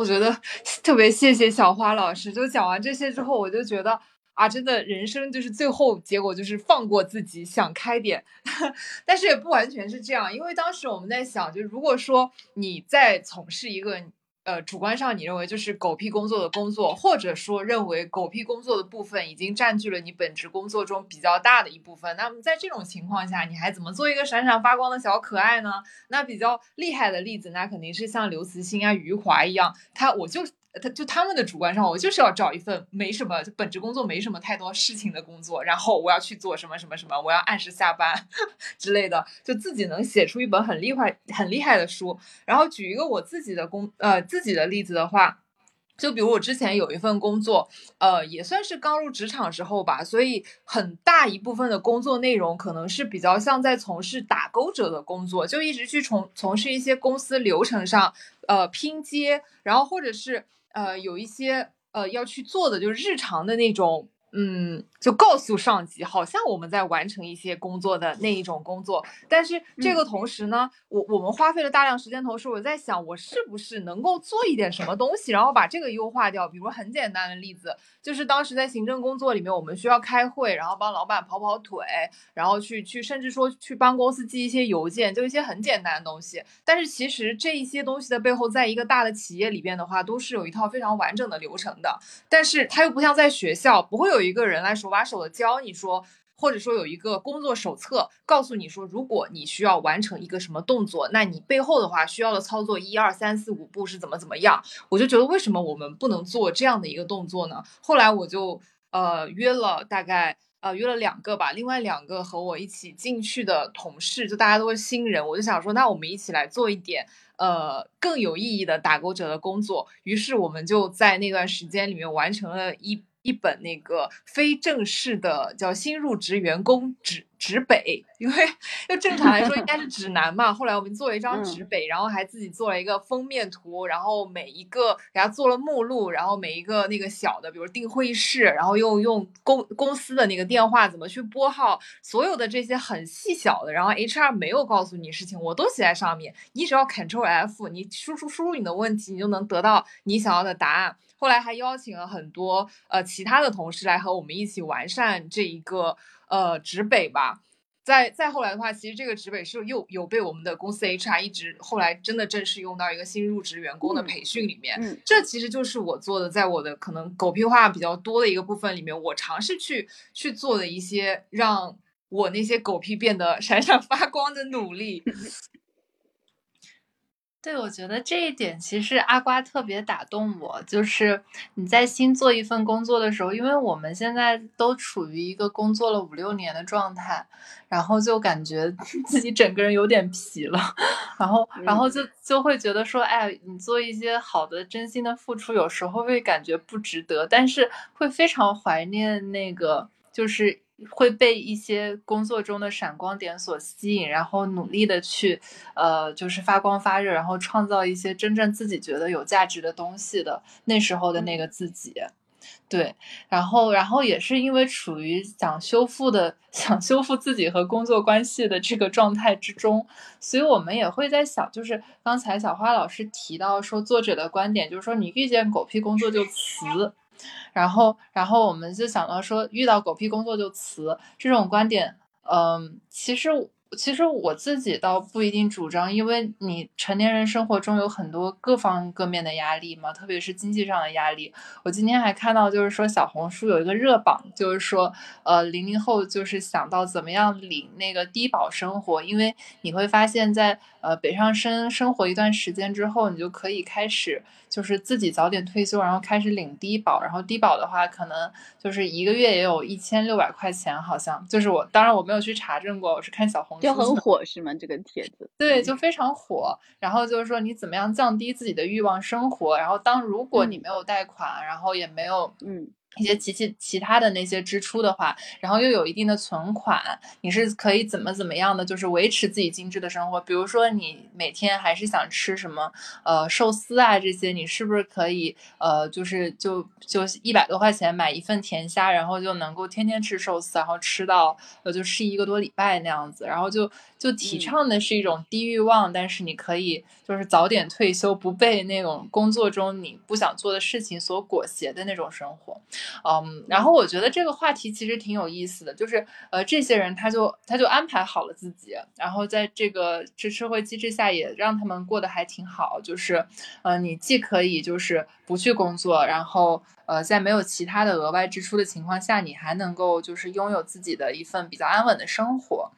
我觉得特别谢谢小花老师，就讲完这些之后，我就觉得。啊，真的，人生就是最后结果就是放过自己，想开点。但是也不完全是这样，因为当时我们在想，就如果说你在从事一个呃主观上你认为就是狗屁工作的工作，或者说认为狗屁工作的部分已经占据了你本职工作中比较大的一部分，那么在这种情况下，你还怎么做一个闪闪发光的小可爱呢？那比较厉害的例子，那肯定是像刘慈欣啊、余华一样，他我就。他就他们的主观上，我就是要找一份没什么本职工作、没什么太多事情的工作，然后我要去做什么什么什么，我要按时下班 之类的，就自己能写出一本很厉害、很厉害的书。然后举一个我自己的工呃自己的例子的话，就比如我之前有一份工作，呃，也算是刚入职场时候吧，所以很大一部分的工作内容可能是比较像在从事打勾者的工作，就一直去从从事一些公司流程上呃拼接，然后或者是。呃，有一些呃要去做的，就是日常的那种。嗯，就告诉上级，好像我们在完成一些工作的那一种工作，但是这个同时呢，我我们花费了大量时间，同时我在想，我是不是能够做一点什么东西，然后把这个优化掉。比如很简单的例子，就是当时在行政工作里面，我们需要开会，然后帮老板跑跑腿，然后去去，甚至说去帮公司寄一些邮件，就一些很简单的东西。但是其实这一些东西的背后，在一个大的企业里边的话，都是有一套非常完整的流程的。但是它又不像在学校，不会有。有一个人来手把手的教你说，或者说有一个工作手册告诉你说，如果你需要完成一个什么动作，那你背后的话需要的操作一二三四五步是怎么怎么样？我就觉得为什么我们不能做这样的一个动作呢？后来我就呃约了大概呃约了两个吧，另外两个和我一起进去的同事，就大家都是新人，我就想说，那我们一起来做一点呃更有意义的打勾者的工作。于是我们就在那段时间里面完成了一。一本那个非正式的叫新入职员工指指北，因为就正常来说应该是指南嘛。后来我们做了一张指北，然后还自己做了一个封面图，然后每一个给他做了目录，然后每一个那个小的，比如订会议室，然后又用公公司的那个电话怎么去拨号，所有的这些很细小的，然后 HR 没有告诉你事情，我都写在上面。你只要 Control F，你输出输入你的问题，你就能得到你想要的答案。后来还邀请了很多呃其他的同事来和我们一起完善这一个呃指北吧。再再后来的话，其实这个职北是又有被我们的公司 HR 一直后来真的正式用到一个新入职员工的培训里面。嗯，这其实就是我做的，在我的可能狗屁话比较多的一个部分里面，我尝试去去做的一些让我那些狗屁变得 闪闪发光的努力。对，我觉得这一点其实阿瓜特别打动我，就是你在新做一份工作的时候，因为我们现在都处于一个工作了五六年的状态，然后就感觉 自己整个人有点疲了，然后，然后就就会觉得说，哎，你做一些好的、真心的付出，有时候会感觉不值得，但是会非常怀念那个，就是。会被一些工作中的闪光点所吸引，然后努力的去，呃，就是发光发热，然后创造一些真正自己觉得有价值的东西的那时候的那个自己，对，然后，然后也是因为处于想修复的、想修复自己和工作关系的这个状态之中，所以我们也会在想，就是刚才小花老师提到说，作者的观点就是说，你遇见狗屁工作就辞。然后，然后我们就想到说，遇到狗屁工作就辞这种观点，嗯，其实。其实我自己倒不一定主张，因为你成年人生活中有很多各方各面的压力嘛，特别是经济上的压力。我今天还看到，就是说小红书有一个热榜，就是说，呃，零零后就是想到怎么样领那个低保生活，因为你会发现在呃北上深生活一段时间之后，你就可以开始。就是自己早点退休，然后开始领低保，然后低保的话，可能就是一个月也有一千六百块钱，好像就是我，当然我没有去查证过，我是看小红。就很火是吗？这个帖子？对，就非常火。然后就是说你怎么样降低自己的欲望生活，然后当如果你没有贷款，然后也没有嗯。一些其其其他的那些支出的话，然后又有一定的存款，你是可以怎么怎么样的，就是维持自己精致的生活。比如说你每天还是想吃什么，呃，寿司啊这些，你是不是可以，呃，就是就就一百多块钱买一份甜虾，然后就能够天天吃寿司，然后吃到呃就吃一个多礼拜那样子，然后就就提倡的是一种低欲望，但是你可以就是早点退休，不被那种工作中你不想做的事情所裹挟的那种生活。嗯，然后我觉得这个话题其实挺有意思的，就是呃，这些人他就他就安排好了自己，然后在这个这社会机制下也让他们过得还挺好，就是呃，你既可以就是不去工作，然后呃，在没有其他的额外支出的情况下，你还能够就是拥有自己的一份比较安稳的生活，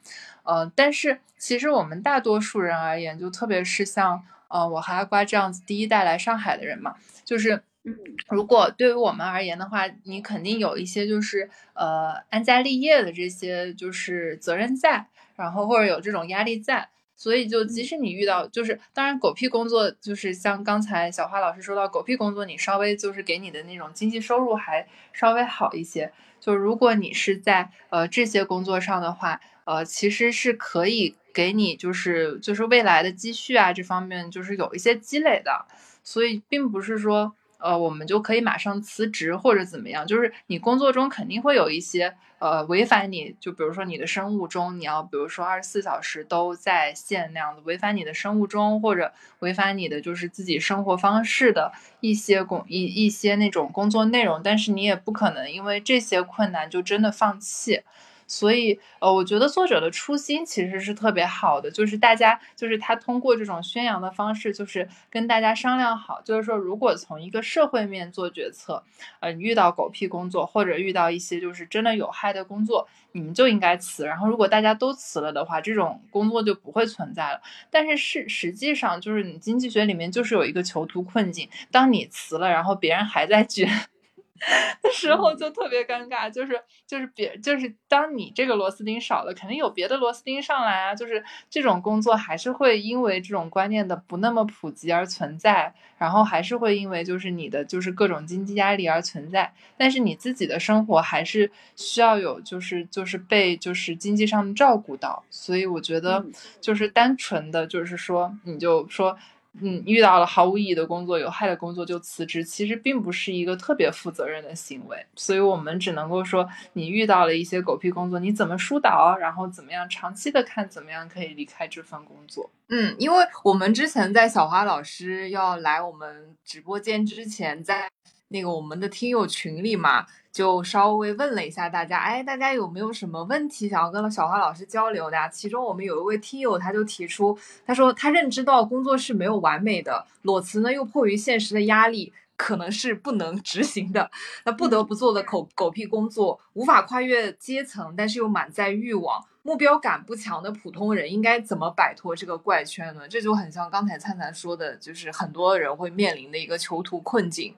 呃，但是其实我们大多数人而言，就特别是像呃我和阿瓜这样子第一代来上海的人嘛，就是。嗯，如果对于我们而言的话，你肯定有一些就是呃安家立业的这些就是责任在，然后或者有这种压力在，所以就即使你遇到就是当然狗屁工作，就是像刚才小花老师说到狗屁工作，你稍微就是给你的那种经济收入还稍微好一些。就如果你是在呃这些工作上的话，呃其实是可以给你就是就是未来的积蓄啊这方面就是有一些积累的，所以并不是说。呃，我们就可以马上辞职或者怎么样？就是你工作中肯定会有一些呃违反你，就比如说你的生物钟，你要比如说二十四小时都在线那样的，违反你的生物钟或者违反你的就是自己生活方式的一些工一一些那种工作内容，但是你也不可能因为这些困难就真的放弃。所以，呃，我觉得作者的初心其实是特别好的，就是大家，就是他通过这种宣扬的方式，就是跟大家商量好，就是说，如果从一个社会面做决策，呃，遇到狗屁工作或者遇到一些就是真的有害的工作，你们就应该辞。然后，如果大家都辞了的话，这种工作就不会存在了。但是，是实际上就是你经济学里面就是有一个囚徒困境，当你辞了，然后别人还在 卷。的时候就特别尴尬，就是就是别就是当你这个螺丝钉少了，肯定有别的螺丝钉上来啊。就是这种工作还是会因为这种观念的不那么普及而存在，然后还是会因为就是你的就是各种经济压力而存在。但是你自己的生活还是需要有就是就是被就是经济上照顾到，所以我觉得就是单纯的就是说你就说。嗯，遇到了毫无意义的工作、有害的工作就辞职，其实并不是一个特别负责任的行为。所以我们只能够说，你遇到了一些狗屁工作，你怎么疏导，然后怎么样长期的看，怎么样可以离开这份工作。嗯，因为我们之前在小花老师要来我们直播间之前，在那个我们的听友群里嘛。就稍微问了一下大家，哎，大家有没有什么问题想要跟小花老师交流的？其中我们有一位听友，他就提出，他说他认知到工作是没有完美的，裸辞呢又迫于现实的压力，可能是不能 执行的，那不得不做的狗 狗屁工作，无法跨越阶层，但是又满载欲望，目标感不强的普通人应该怎么摆脱这个怪圈呢？这就很像刚才灿灿说的，就是很多人会面临的一个囚徒困境。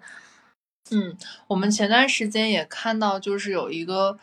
嗯，我们前段时间也看到，就是有一个。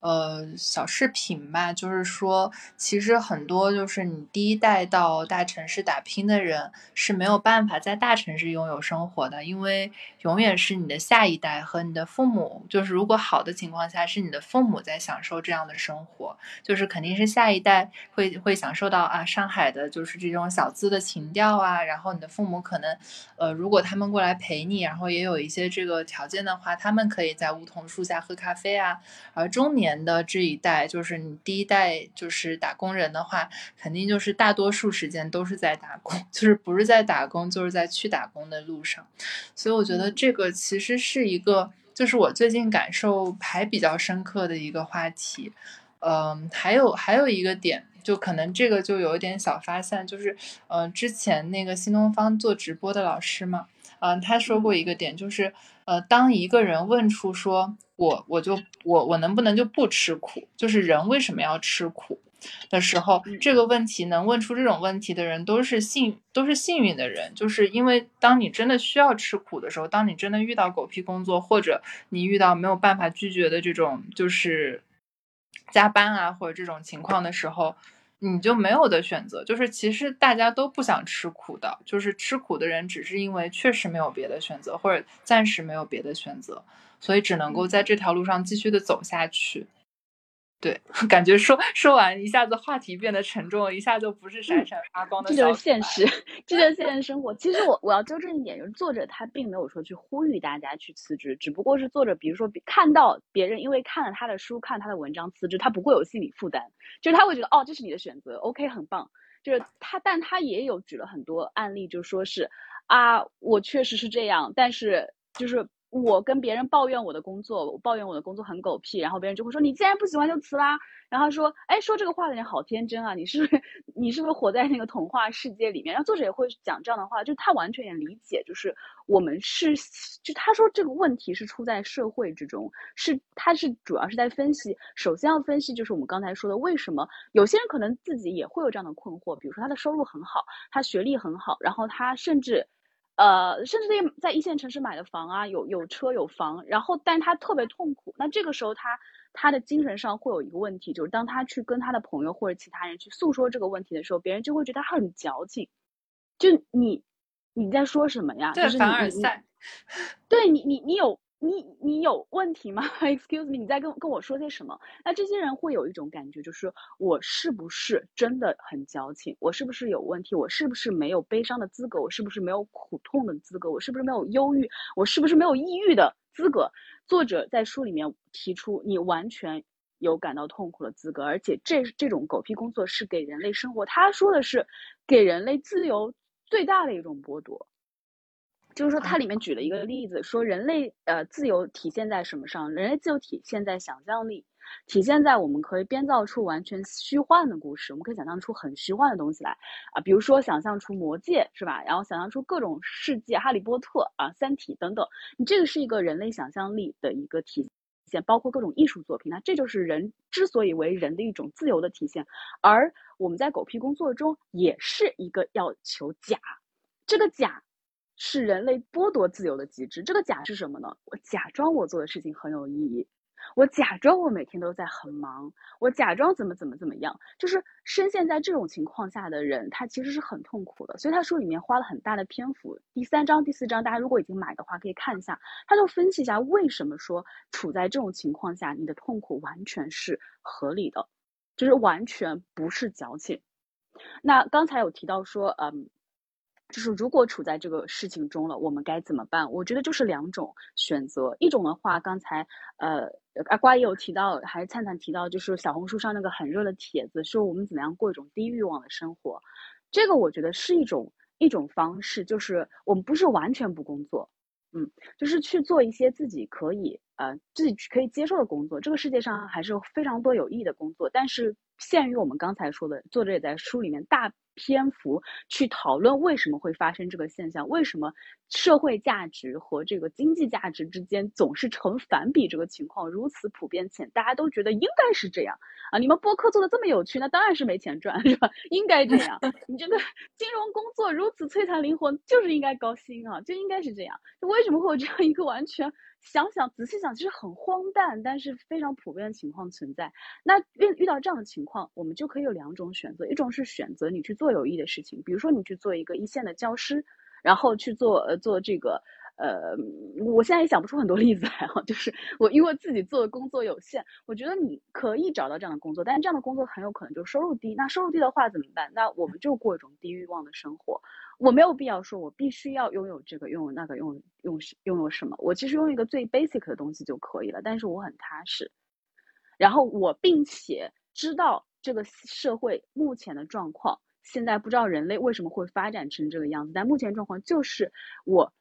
呃，小视频吧，就是说，其实很多就是你第一代到大城市打拼的人是没有办法在大城市拥有生活的，因为永远是你的下一代和你的父母，就是如果好的情况下是你的父母在享受这样的生活，就是肯定是下一代会会享受到啊上海的就是这种小资的情调啊，然后你的父母可能呃如果他们过来陪你，然后也有一些这个条件的话，他们可以在梧桐树下喝咖啡啊，而中年。年的这一代，就是你第一代就是打工人的话，肯定就是大多数时间都是在打工，就是不是在打工，就是在去打工的路上。所以我觉得这个其实是一个，就是我最近感受还比较深刻的一个话题。嗯，还有还有一个点，就可能这个就有一点小发散，就是呃，之前那个新东方做直播的老师嘛，嗯，他说过一个点，就是呃，当一个人问出说我我就我我能不能就不吃苦，就是人为什么要吃苦？的时候，这个问题能问出这种问题的人都是幸都是幸运的人，就是因为当你真的需要吃苦的时候，当你真的遇到狗屁工作，或者你遇到没有办法拒绝的这种就是加班啊或者这种情况的时候，你就没有的选择。就是其实大家都不想吃苦的，就是吃苦的人只是因为确实没有别的选择，或者暂时没有别的选择，所以只能够在这条路上继续的走下去。对，感觉说说完一下子话题变得沉重了，一下就不是闪闪发光的。这就是现实，这就是现实生活。其实我我要纠正一点，就是作者他并没有说去呼吁大家去辞职，只不过是作者，比如说看到别人因为看了他的书、看他的文章辞职，他不会有心理负担，就是他会觉得哦，这是你的选择，OK，很棒。就是他，但他也有举了很多案例，就说是啊，我确实是这样，但是就是。我跟别人抱怨我的工作，我抱怨我的工作很狗屁，然后别人就会说你既然不喜欢就辞啦。然后说，哎，说这个话的人好天真啊，你是不是 你是不是活在那个童话世界里面？然后作者也会讲这样的话，就他完全也理解，就是我们是，就他说这个问题是出在社会之中，是他是主要是在分析，首先要分析就是我们刚才说的为什么有些人可能自己也会有这样的困惑，比如说他的收入很好，他学历很好，然后他甚至。呃，甚至在在一线城市买的房啊，有有车有房，然后但他特别痛苦。那这个时候他他的精神上会有一个问题，就是当他去跟他的朋友或者其他人去诉说这个问题的时候，别人就会觉得他很矫情。就你你在说什么呀？就是凡尔赛。对你你你有。你你有问题吗？Excuse me，你在跟跟我说些什么？那这些人会有一种感觉，就是我是不是真的很矫情？我是不是有问题？我是不是没有悲伤的资格？我是不是没有苦痛的资格？我是不是没有忧郁？我是不是没有抑郁的资格？作者在书里面提出，你完全有感到痛苦的资格，而且这这种狗屁工作是给人类生活，他说的是给人类自由最大的一种剥夺。就是说，它里面举了一个例子，说人类呃自由体现在什么上？人类自由体现在想象力，体现在我们可以编造出完全虚幻的故事，我们可以想象出很虚幻的东西来啊，比如说想象出魔界是吧？然后想象出各种世界，哈利波特啊，三体等等。你这个是一个人类想象力的一个体现，包括各种艺术作品。那这就是人之所以为人的一种自由的体现。而我们在狗屁工作中也是一个要求假，这个假。是人类剥夺自由的机制。这个假是什么呢？我假装我做的事情很有意义，我假装我每天都在很忙，我假装怎么怎么怎么样。就是深陷在这种情况下的人，他其实是很痛苦的。所以他书里面花了很大的篇幅，第三章、第四章，大家如果已经买的话，可以看一下。他就分析一下为什么说处在这种情况下，你的痛苦完全是合理的，就是完全不是矫情。那刚才有提到说，嗯。就是如果处在这个事情中了，我们该怎么办？我觉得就是两种选择。一种的话，刚才呃阿瓜也有提到，还是灿灿提到，就是小红书上那个很热的帖子，说我们怎么样过一种低欲望的生活。这个我觉得是一种一种方式，就是我们不是完全不工作，嗯，就是去做一些自己可以呃自己可以接受的工作。这个世界上还是有非常多有意义的工作，但是限于我们刚才说的，作者也在书里面大。篇幅去讨论为什么会发生这个现象，为什么社会价值和这个经济价值之间总是成反比，这个情况如此普遍且大家都觉得应该是这样啊！你们播客做的这么有趣，那当然是没钱赚，是吧？应该这样。你这个金融工作如此摧残灵魂，就是应该高薪啊，就应该是这样。为什么会有这样一个完全？想想仔细想，其实很荒诞，但是非常普遍的情况存在。那遇遇到这样的情况，我们就可以有两种选择：一种是选择你去做有益的事情，比如说你去做一个一线的教师，然后去做呃做这个呃，我现在也想不出很多例子来哈。就是我因为自己做的工作有限，我觉得你可以找到这样的工作，但是这样的工作很有可能就收入低。那收入低的话怎么办？那我们就过一种低欲望的生活。我没有必要说，我必须要拥有这个，拥有那个，拥拥拥有什么？我其实用一个最 basic 的东西就可以了。但是我很踏实，然后我并且知道这个社会目前的状况。现在不知道人类为什么会发展成这个样子，但目前状况就是我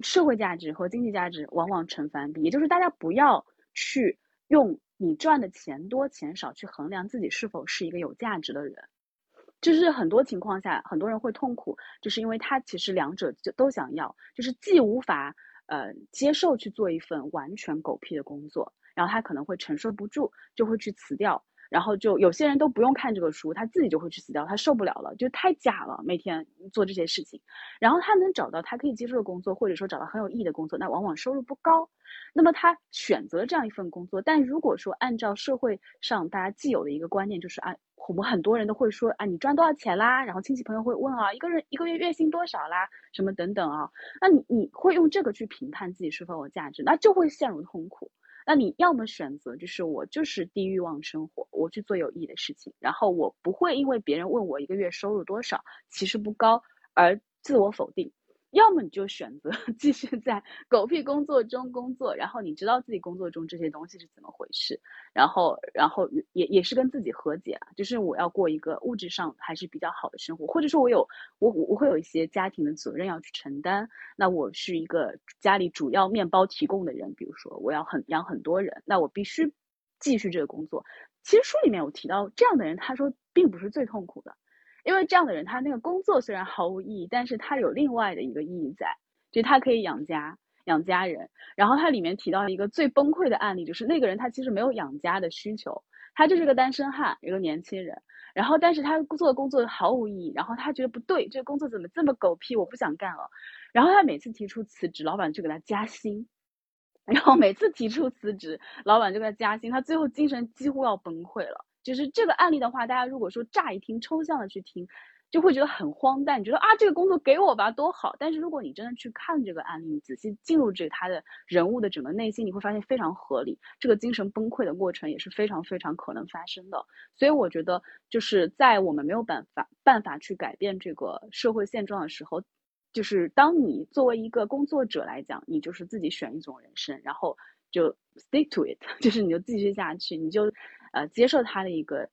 社会价值和经济价值往往成反比。也就是大家不要去用你赚的钱多钱少去衡量自己是否是一个有价值的人。就是很多情况下，很多人会痛苦，就是因为他其实两者就都想要，就是既无法呃接受去做一份完全狗屁的工作，然后他可能会承受不住，就会去辞掉。然后就有些人都不用看这个书，他自己就会去死掉，他受不了了，就太假了，每天做这些事情。然后他能找到他可以接受的工作，或者说找到很有意义的工作，那往往收入不高。那么他选择这样一份工作，但如果说按照社会上大家既有的一个观念，就是啊，我们很多人都会说啊，你赚多少钱啦？然后亲戚朋友会问啊，一个人一个月月薪多少啦？什么等等啊？那你你会用这个去评判自己是否有价值，那就会陷入痛苦。那你要么选择就是我就是低欲望生活，我去做有意义的事情，然后我不会因为别人问我一个月收入多少，其实不高而自我否定。要么你就选择 继续在狗屁工作中工作，然后你知道自己工作中这些东西是怎么回事，然后，然后也也是跟自己和解啊，就是我要过一个物质上还是比较好的生活，或者说我有我我会有一些家庭的责任要去承担，那我是一个家里主要面包提供的人，比如说我要很养很多人，那我必须继续这个工作。其实书里面有提到这样的人，他说并不是最痛苦的。因为这样的人，他那个工作虽然毫无意义，但是他有另外的一个意义在，就他可以养家、养家人。然后他里面提到一个最崩溃的案例，就是那个人他其实没有养家的需求，他就是个单身汉，一个年轻人。然后，但是他做的工作毫无意义，然后他觉得不对，这个工作怎么这么狗屁，我不想干了。然后他每次提出辞职，老板就给他加薪。然后每次提出辞职，老板就给他加薪，他最后精神几乎要崩溃了。就是这个案例的话，大家如果说乍一听抽象的去听，就会觉得很荒诞，你觉得啊这个工作给我吧多好。但是如果你真的去看这个案例，你仔细进入这他的人物的整个内心，你会发现非常合理。这个精神崩溃的过程也是非常非常可能发生的。所以我觉得就是在我们没有办法办法去改变这个社会现状的时候，就是当你作为一个工作者来讲，你就是自己选一种人生，然后就 stick to it，就是你就继续下去，你就。呃，接受他的一个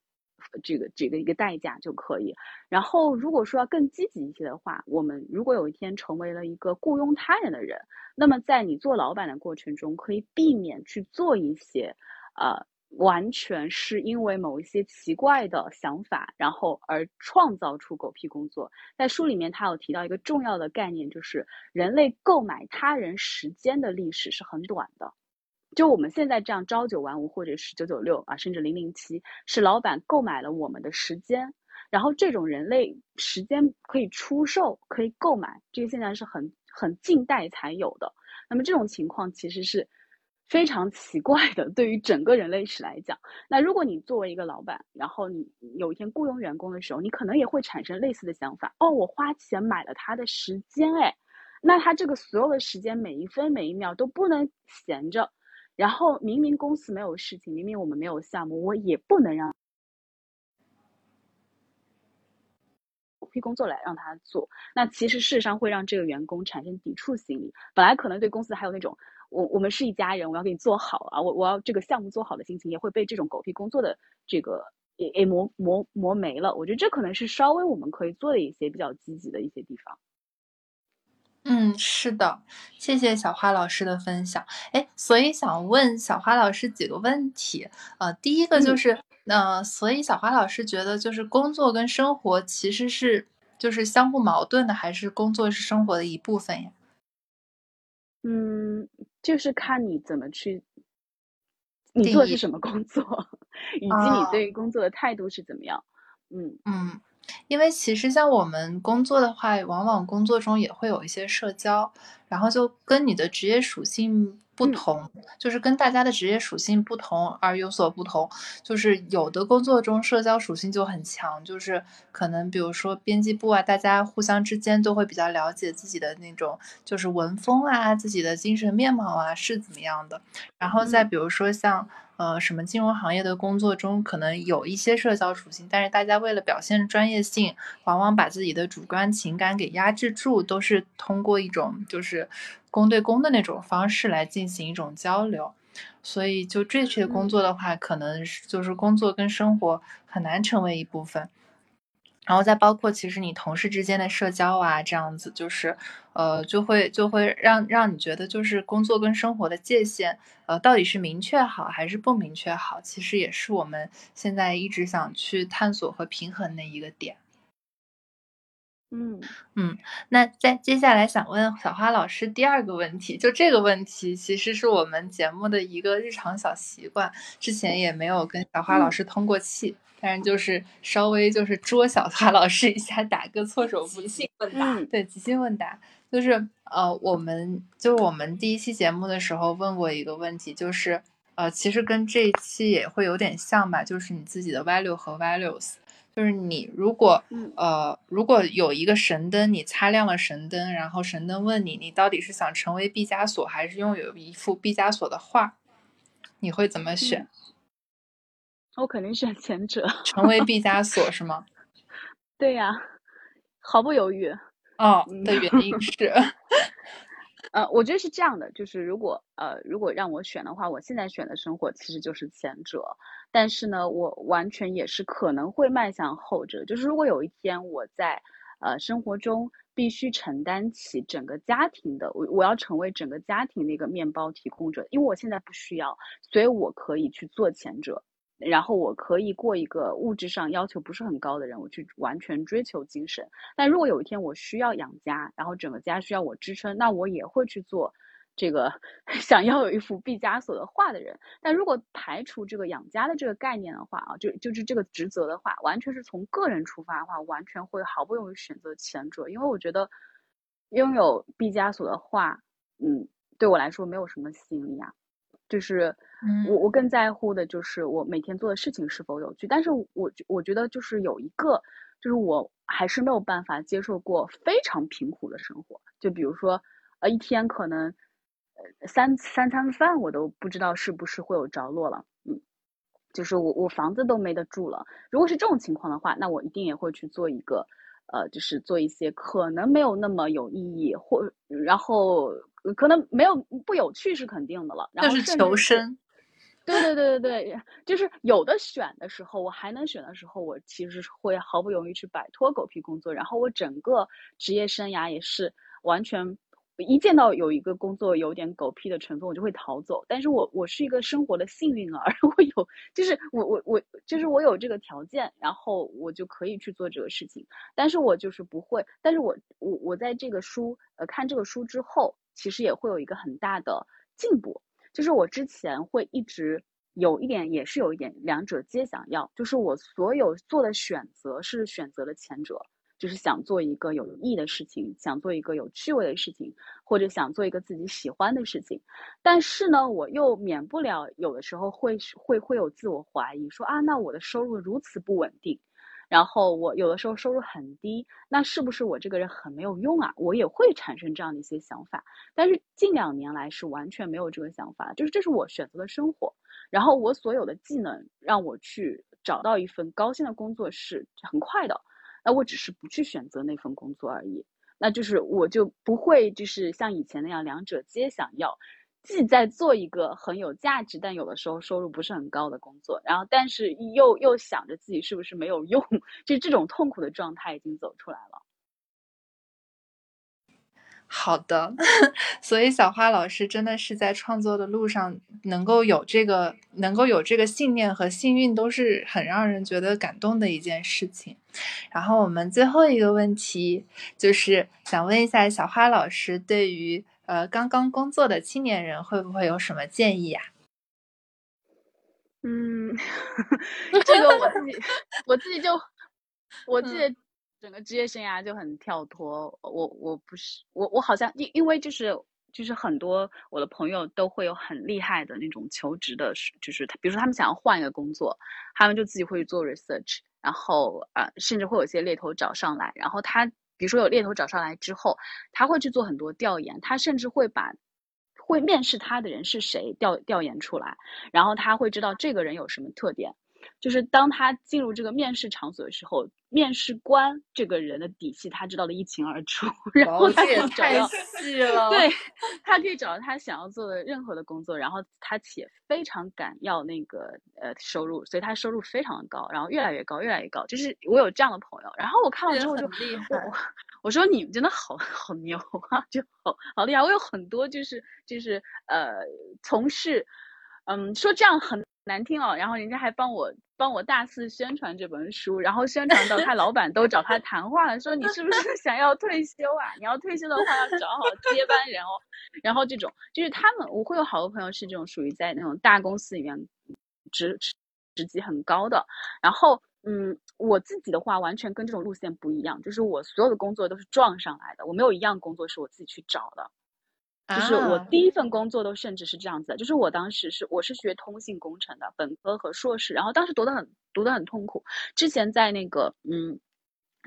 这个这个一个代价就可以。然后，如果说要更积极一些的话，我们如果有一天成为了一个雇佣他人的人，那么在你做老板的过程中，可以避免去做一些呃，完全是因为某一些奇怪的想法，然后而创造出狗屁工作。在书里面，他有提到一个重要的概念，就是人类购买他人时间的历史是很短的。就我们现在这样朝九晚五，或者是九九六啊，甚至零零七，是老板购买了我们的时间，然后这种人类时间可以出售、可以购买，这个现在是很很近代才有的。那么这种情况其实是非常奇怪的，对于整个人类史来讲。那如果你作为一个老板，然后你有一天雇佣员工的时候，你可能也会产生类似的想法：哦，我花钱买了他的时间，哎，那他这个所有的时间，每一分每一秒都不能闲着。然后明明公司没有事情，明明我们没有项目，我也不能让批工作来让他做。那其实事实上会让这个员工产生抵触心理。本来可能对公司还有那种我我们是一家人，我要给你做好啊，我我要这个项目做好的心情，也会被这种狗屁工作的这个也也磨磨磨没了。我觉得这可能是稍微我们可以做的一些比较积极的一些地方。嗯，是的，谢谢小花老师的分享。哎，所以想问小花老师几个问题。呃，第一个就是，呃，所以小花老师觉得，就是工作跟生活其实是就是相互矛盾的，还是工作是生活的一部分呀？嗯，就是看你怎么去，你做的是什么工作，以及你对工作的态度是怎么样。嗯嗯。因为其实像我们工作的话，往往工作中也会有一些社交，然后就跟你的职业属性不同，就是跟大家的职业属性不同而有所不同。就是有的工作中社交属性就很强，就是可能比如说编辑部啊，大家互相之间都会比较了解自己的那种就是文风啊，自己的精神面貌啊是怎么样的。然后再比如说像。呃，什么金融行业的工作中可能有一些社交属性，但是大家为了表现专业性，往往把自己的主观情感给压制住，都是通过一种就是公对公的那种方式来进行一种交流。所以，就这些工作的话，可能就是工作跟生活很难成为一部分。然后再包括其实你同事之间的社交啊，这样子就是，呃，就会就会让让你觉得就是工作跟生活的界限，呃，到底是明确好还是不明确好，其实也是我们现在一直想去探索和平衡的一个点。嗯嗯，那在接下来想问小花老师第二个问题，就这个问题其实是我们节目的一个日常小习惯，之前也没有跟小花老师通过气，但是就是稍微就是捉小花老师一下，打个措手不及。问答，对，即兴问答，就是呃，我们就我们第一期节目的时候问过一个问题，就是呃，其实跟这一期也会有点像吧，就是你自己的 value 和 values。就是你如果呃，如果有一个神灯，你擦亮了神灯，然后神灯问你，你到底是想成为毕加索，还是拥有一幅毕加索的画，你会怎么选？我肯定选前者，成为毕加索 是吗？对呀，毫不犹豫。哦，的原因是。呃，我觉得是这样的，就是如果呃，如果让我选的话，我现在选的生活其实就是前者，但是呢，我完全也是可能会迈向后者。就是如果有一天我在呃生活中必须承担起整个家庭的，我我要成为整个家庭的一个面包提供者，因为我现在不需要，所以我可以去做前者。然后我可以过一个物质上要求不是很高的人，我去完全追求精神。但如果有一天我需要养家，然后整个家需要我支撑，那我也会去做这个 想要有一幅毕加索的画的人。但如果排除这个养家的这个概念的话啊，就就是这个职责的话，完全是从个人出发的话，完全会毫不犹豫选择前者，因为我觉得拥有毕加索的画，嗯，对我来说没有什么吸引力啊。就是我我更在乎的就是我每天做的事情是否有趣，但是我我觉得就是有一个，就是我还是没有办法接受过非常贫苦的生活，就比如说呃一天可能呃三三餐饭我都不知道是不是会有着落了，嗯，就是我我房子都没得住了。如果是这种情况的话，那我一定也会去做一个呃，就是做一些可能没有那么有意义或然后。可能没有不有趣是肯定的了，然后是求生。对对对对对，就是有的选的时候，我还能选的时候，我其实会毫不犹豫去摆脱狗屁工作，然后我整个职业生涯也是完全一见到有一个工作有点狗屁的成分，我就会逃走。但是我我是一个生活的幸运儿，我有就是我我我就是我有这个条件，然后我就可以去做这个事情。但是我就是不会，但是我我我在这个书呃看这个书之后。其实也会有一个很大的进步，就是我之前会一直有一点，也是有一点两者皆想要，就是我所有做的选择是选择了前者，就是想做一个有意义的事情，想做一个有趣味的事情，或者想做一个自己喜欢的事情，但是呢，我又免不了有的时候会会会有自我怀疑，说啊，那我的收入如此不稳定。然后我有的时候收入很低，那是不是我这个人很没有用啊？我也会产生这样的一些想法。但是近两年来是完全没有这个想法，就是这是我选择的生活。然后我所有的技能让我去找到一份高薪的工作是很快的，那我只是不去选择那份工作而已。那就是我就不会就是像以前那样两者皆想要。既在做一个很有价值，但有的时候收入不是很高的工作，然后但是又又想着自己是不是没有用，就这种痛苦的状态已经走出来了。好的，所以小花老师真的是在创作的路上能够有这个能够有这个信念和幸运，都是很让人觉得感动的一件事情。然后我们最后一个问题就是想问一下小花老师对于。呃，刚刚工作的青年人会不会有什么建议呀？嗯，这个我自己，我自己就，我自己整个职业生涯就很跳脱。我我不是我我好像因因为就是就是很多我的朋友都会有很厉害的那种求职的，就是比如说他们想要换一个工作，他们就自己会做 research，然后啊，甚至会有些猎头找上来，然后他。比如说有猎头找上来之后，他会去做很多调研，他甚至会把会面试他的人是谁调调研出来，然后他会知道这个人有什么特点，就是当他进入这个面试场所的时候，面试官这个人的底细他知道的一清二楚，然后他这也找太到细了。对，他可以找到他想要做的任何的工作，然后他且非常敢要那个呃收入，所以他收入非常的高，然后越来越高，越来越高。就是我有这样的朋友，然后我看到这个之后就很厉害我说你们真的好好牛啊，就好好厉害。我有很多就是就是呃从事，嗯说这样很难听哦，然后人家还帮我帮我大肆宣传这本书，然后宣传到他老板都找他谈话了，说你是不是 想要退休啊？你要退休的话要找好接班人哦。然后这种就是他们，我会有好多朋友是这种属于在那种大公司里面职职职级很高的，然后嗯，我自己的话完全跟这种路线不一样，就是我所有的工作都是撞上来的，我没有一样工作是我自己去找的。就是我啊第一份工作都甚至是这样子的，就是我当时是我是学通信工程的，本科和硕士，然后当时读的很读的很痛苦。之前在那个嗯，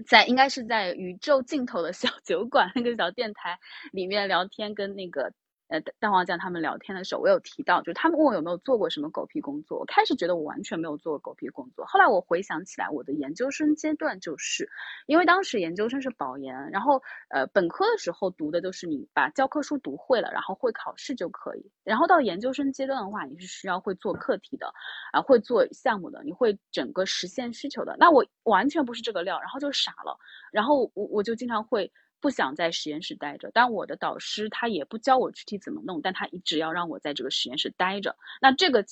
在应该是在宇宙尽头的小酒馆那个小电台里面聊天，跟那个呃蛋黄酱他们聊天的时候，我有提到，就是他们问我有没有做过什么狗屁工作。我开始觉得我完全没有做过狗屁工作，后来我回想起来，我的研究生阶段就是，因为当时研究生是保研，然后呃本科的时候读的都是你把教科书读会了，然后会考试就可以。然后到研究生阶段的话，你是需要会做课题的，啊会做项目的，你会整个实现需求的。那我完全不是这个料，然后就傻了，然后我我就经常会。不想在实验室待着，但我的导师他也不教我具体怎么弄，但他一直要让我在这个实验室待着，那这个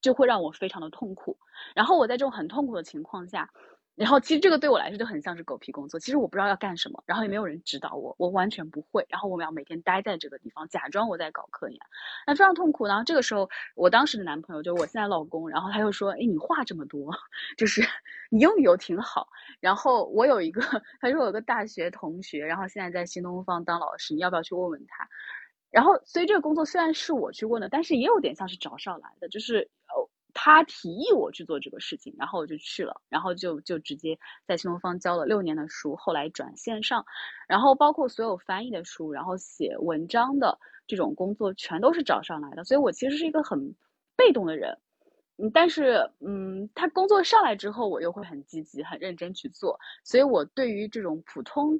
就会让我非常的痛苦。然后我在这种很痛苦的情况下，然后其实这个对我来说就很像是狗屁工作，其实我不知道要干什么，然后也没有人指导我，我完全不会，然后我们要每天待在这个地方，假装我在搞科研，那非常痛苦。然后这个时候，我当时的男朋友就是我现在老公，然后他又说：“哎，你话这么多，就是你英语又挺好。”然后我有一个，他说我有个大学同学，然后现在在新东方当老师，你要不要去问问他？然后，所以这个工作虽然是我去问的，但是也有点像是找上来的，就是呃，他提议我去做这个事情，然后我就去了，然后就就直接在新东方教了六年的书，后来转线上，然后包括所有翻译的书，然后写文章的这种工作，全都是找上来的，所以我其实是一个很被动的人。嗯，但是，嗯，他工作上来之后，我又会很积极、很认真去做，所以我对于这种普通，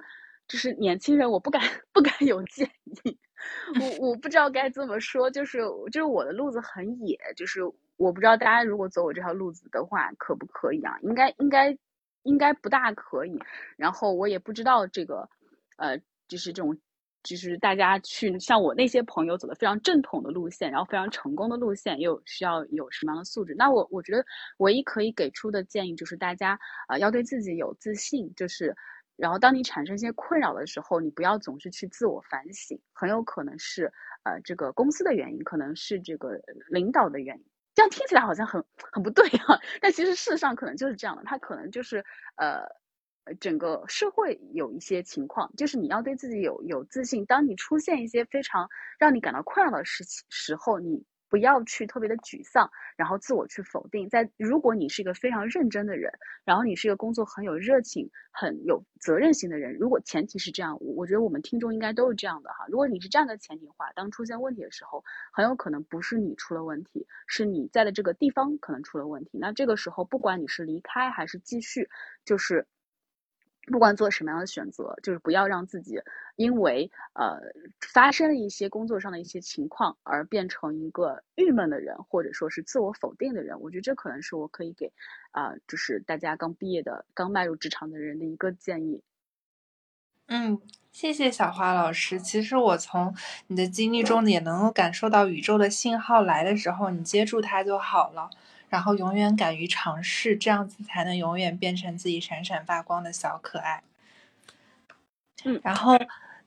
就是年轻人，我不敢不敢有建议，我我不知道该怎么说，就是就是我的路子很野，就是我不知道大家如果走我这条路子的话，可不可以啊？应该应该应该不大可以，然后我也不知道这个，呃，就是这种。就是大家去像我那些朋友走的非常正统的路线，然后非常成功的路线，又需要有什么样的素质？那我我觉得唯一可以给出的建议就是大家啊、呃、要对自己有自信，就是然后当你产生一些困扰的时候，你不要总是去自我反省，很有可能是呃这个公司的原因，可能是这个领导的原因。这样听起来好像很很不对哈，但其实事实上可能就是这样的，它可能就是呃。整个社会有一些情况，就是你要对自己有有自信。当你出现一些非常让你感到困扰的事情时候，你不要去特别的沮丧，然后自我去否定。在如果你是一个非常认真的人，然后你是一个工作很有热情、很有责任心的人，如果前提是这样，我觉得我们听众应该都是这样的哈。如果你是这样的前提话，当出现问题的时候，很有可能不是你出了问题，是你在的这个地方可能出了问题。那这个时候，不管你是离开还是继续，就是。不管做什么样的选择，就是不要让自己因为呃发生了一些工作上的一些情况而变成一个郁闷的人，或者说是自我否定的人。我觉得这可能是我可以给啊、就是大家刚毕业的、刚迈入职场的人的一个建议。嗯，谢谢小花老师。其实我从你的经历中也能够感受到，宇宙的信号来的时候，你接住它就好了。然后永远敢于尝试，这样子才能永远变成自己闪闪发光的小可爱。嗯，然后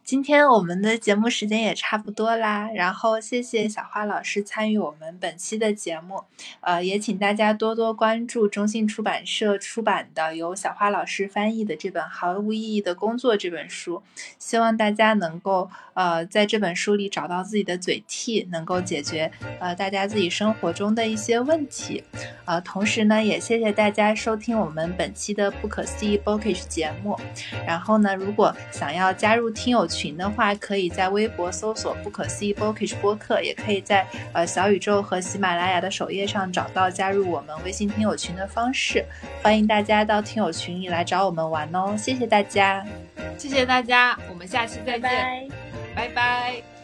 今天我们的节目时间也差不多啦，然后谢谢小花老师参与我们本期的节目，呃，也请大家多多关注中信出版社出版的由小花老师翻译的这本《毫无意义的工作》这本书，希望大家能够呃在这本书里找到自己的嘴替，能够解决呃大家自己生活中的一些问题，呃，同时呢，也谢谢大家收听我们本期的不可思议 Bookish 节目，然后呢，如果想要加入听友群。群的话，可以在微博搜索“不可思议 Bookish 播客”，也可以在呃小宇宙和喜马拉雅的首页上找到加入我们微信听友群的方式。欢迎大家到听友群里来找我们玩哦！谢谢大家，谢谢大家，我们下期再见，拜拜。拜拜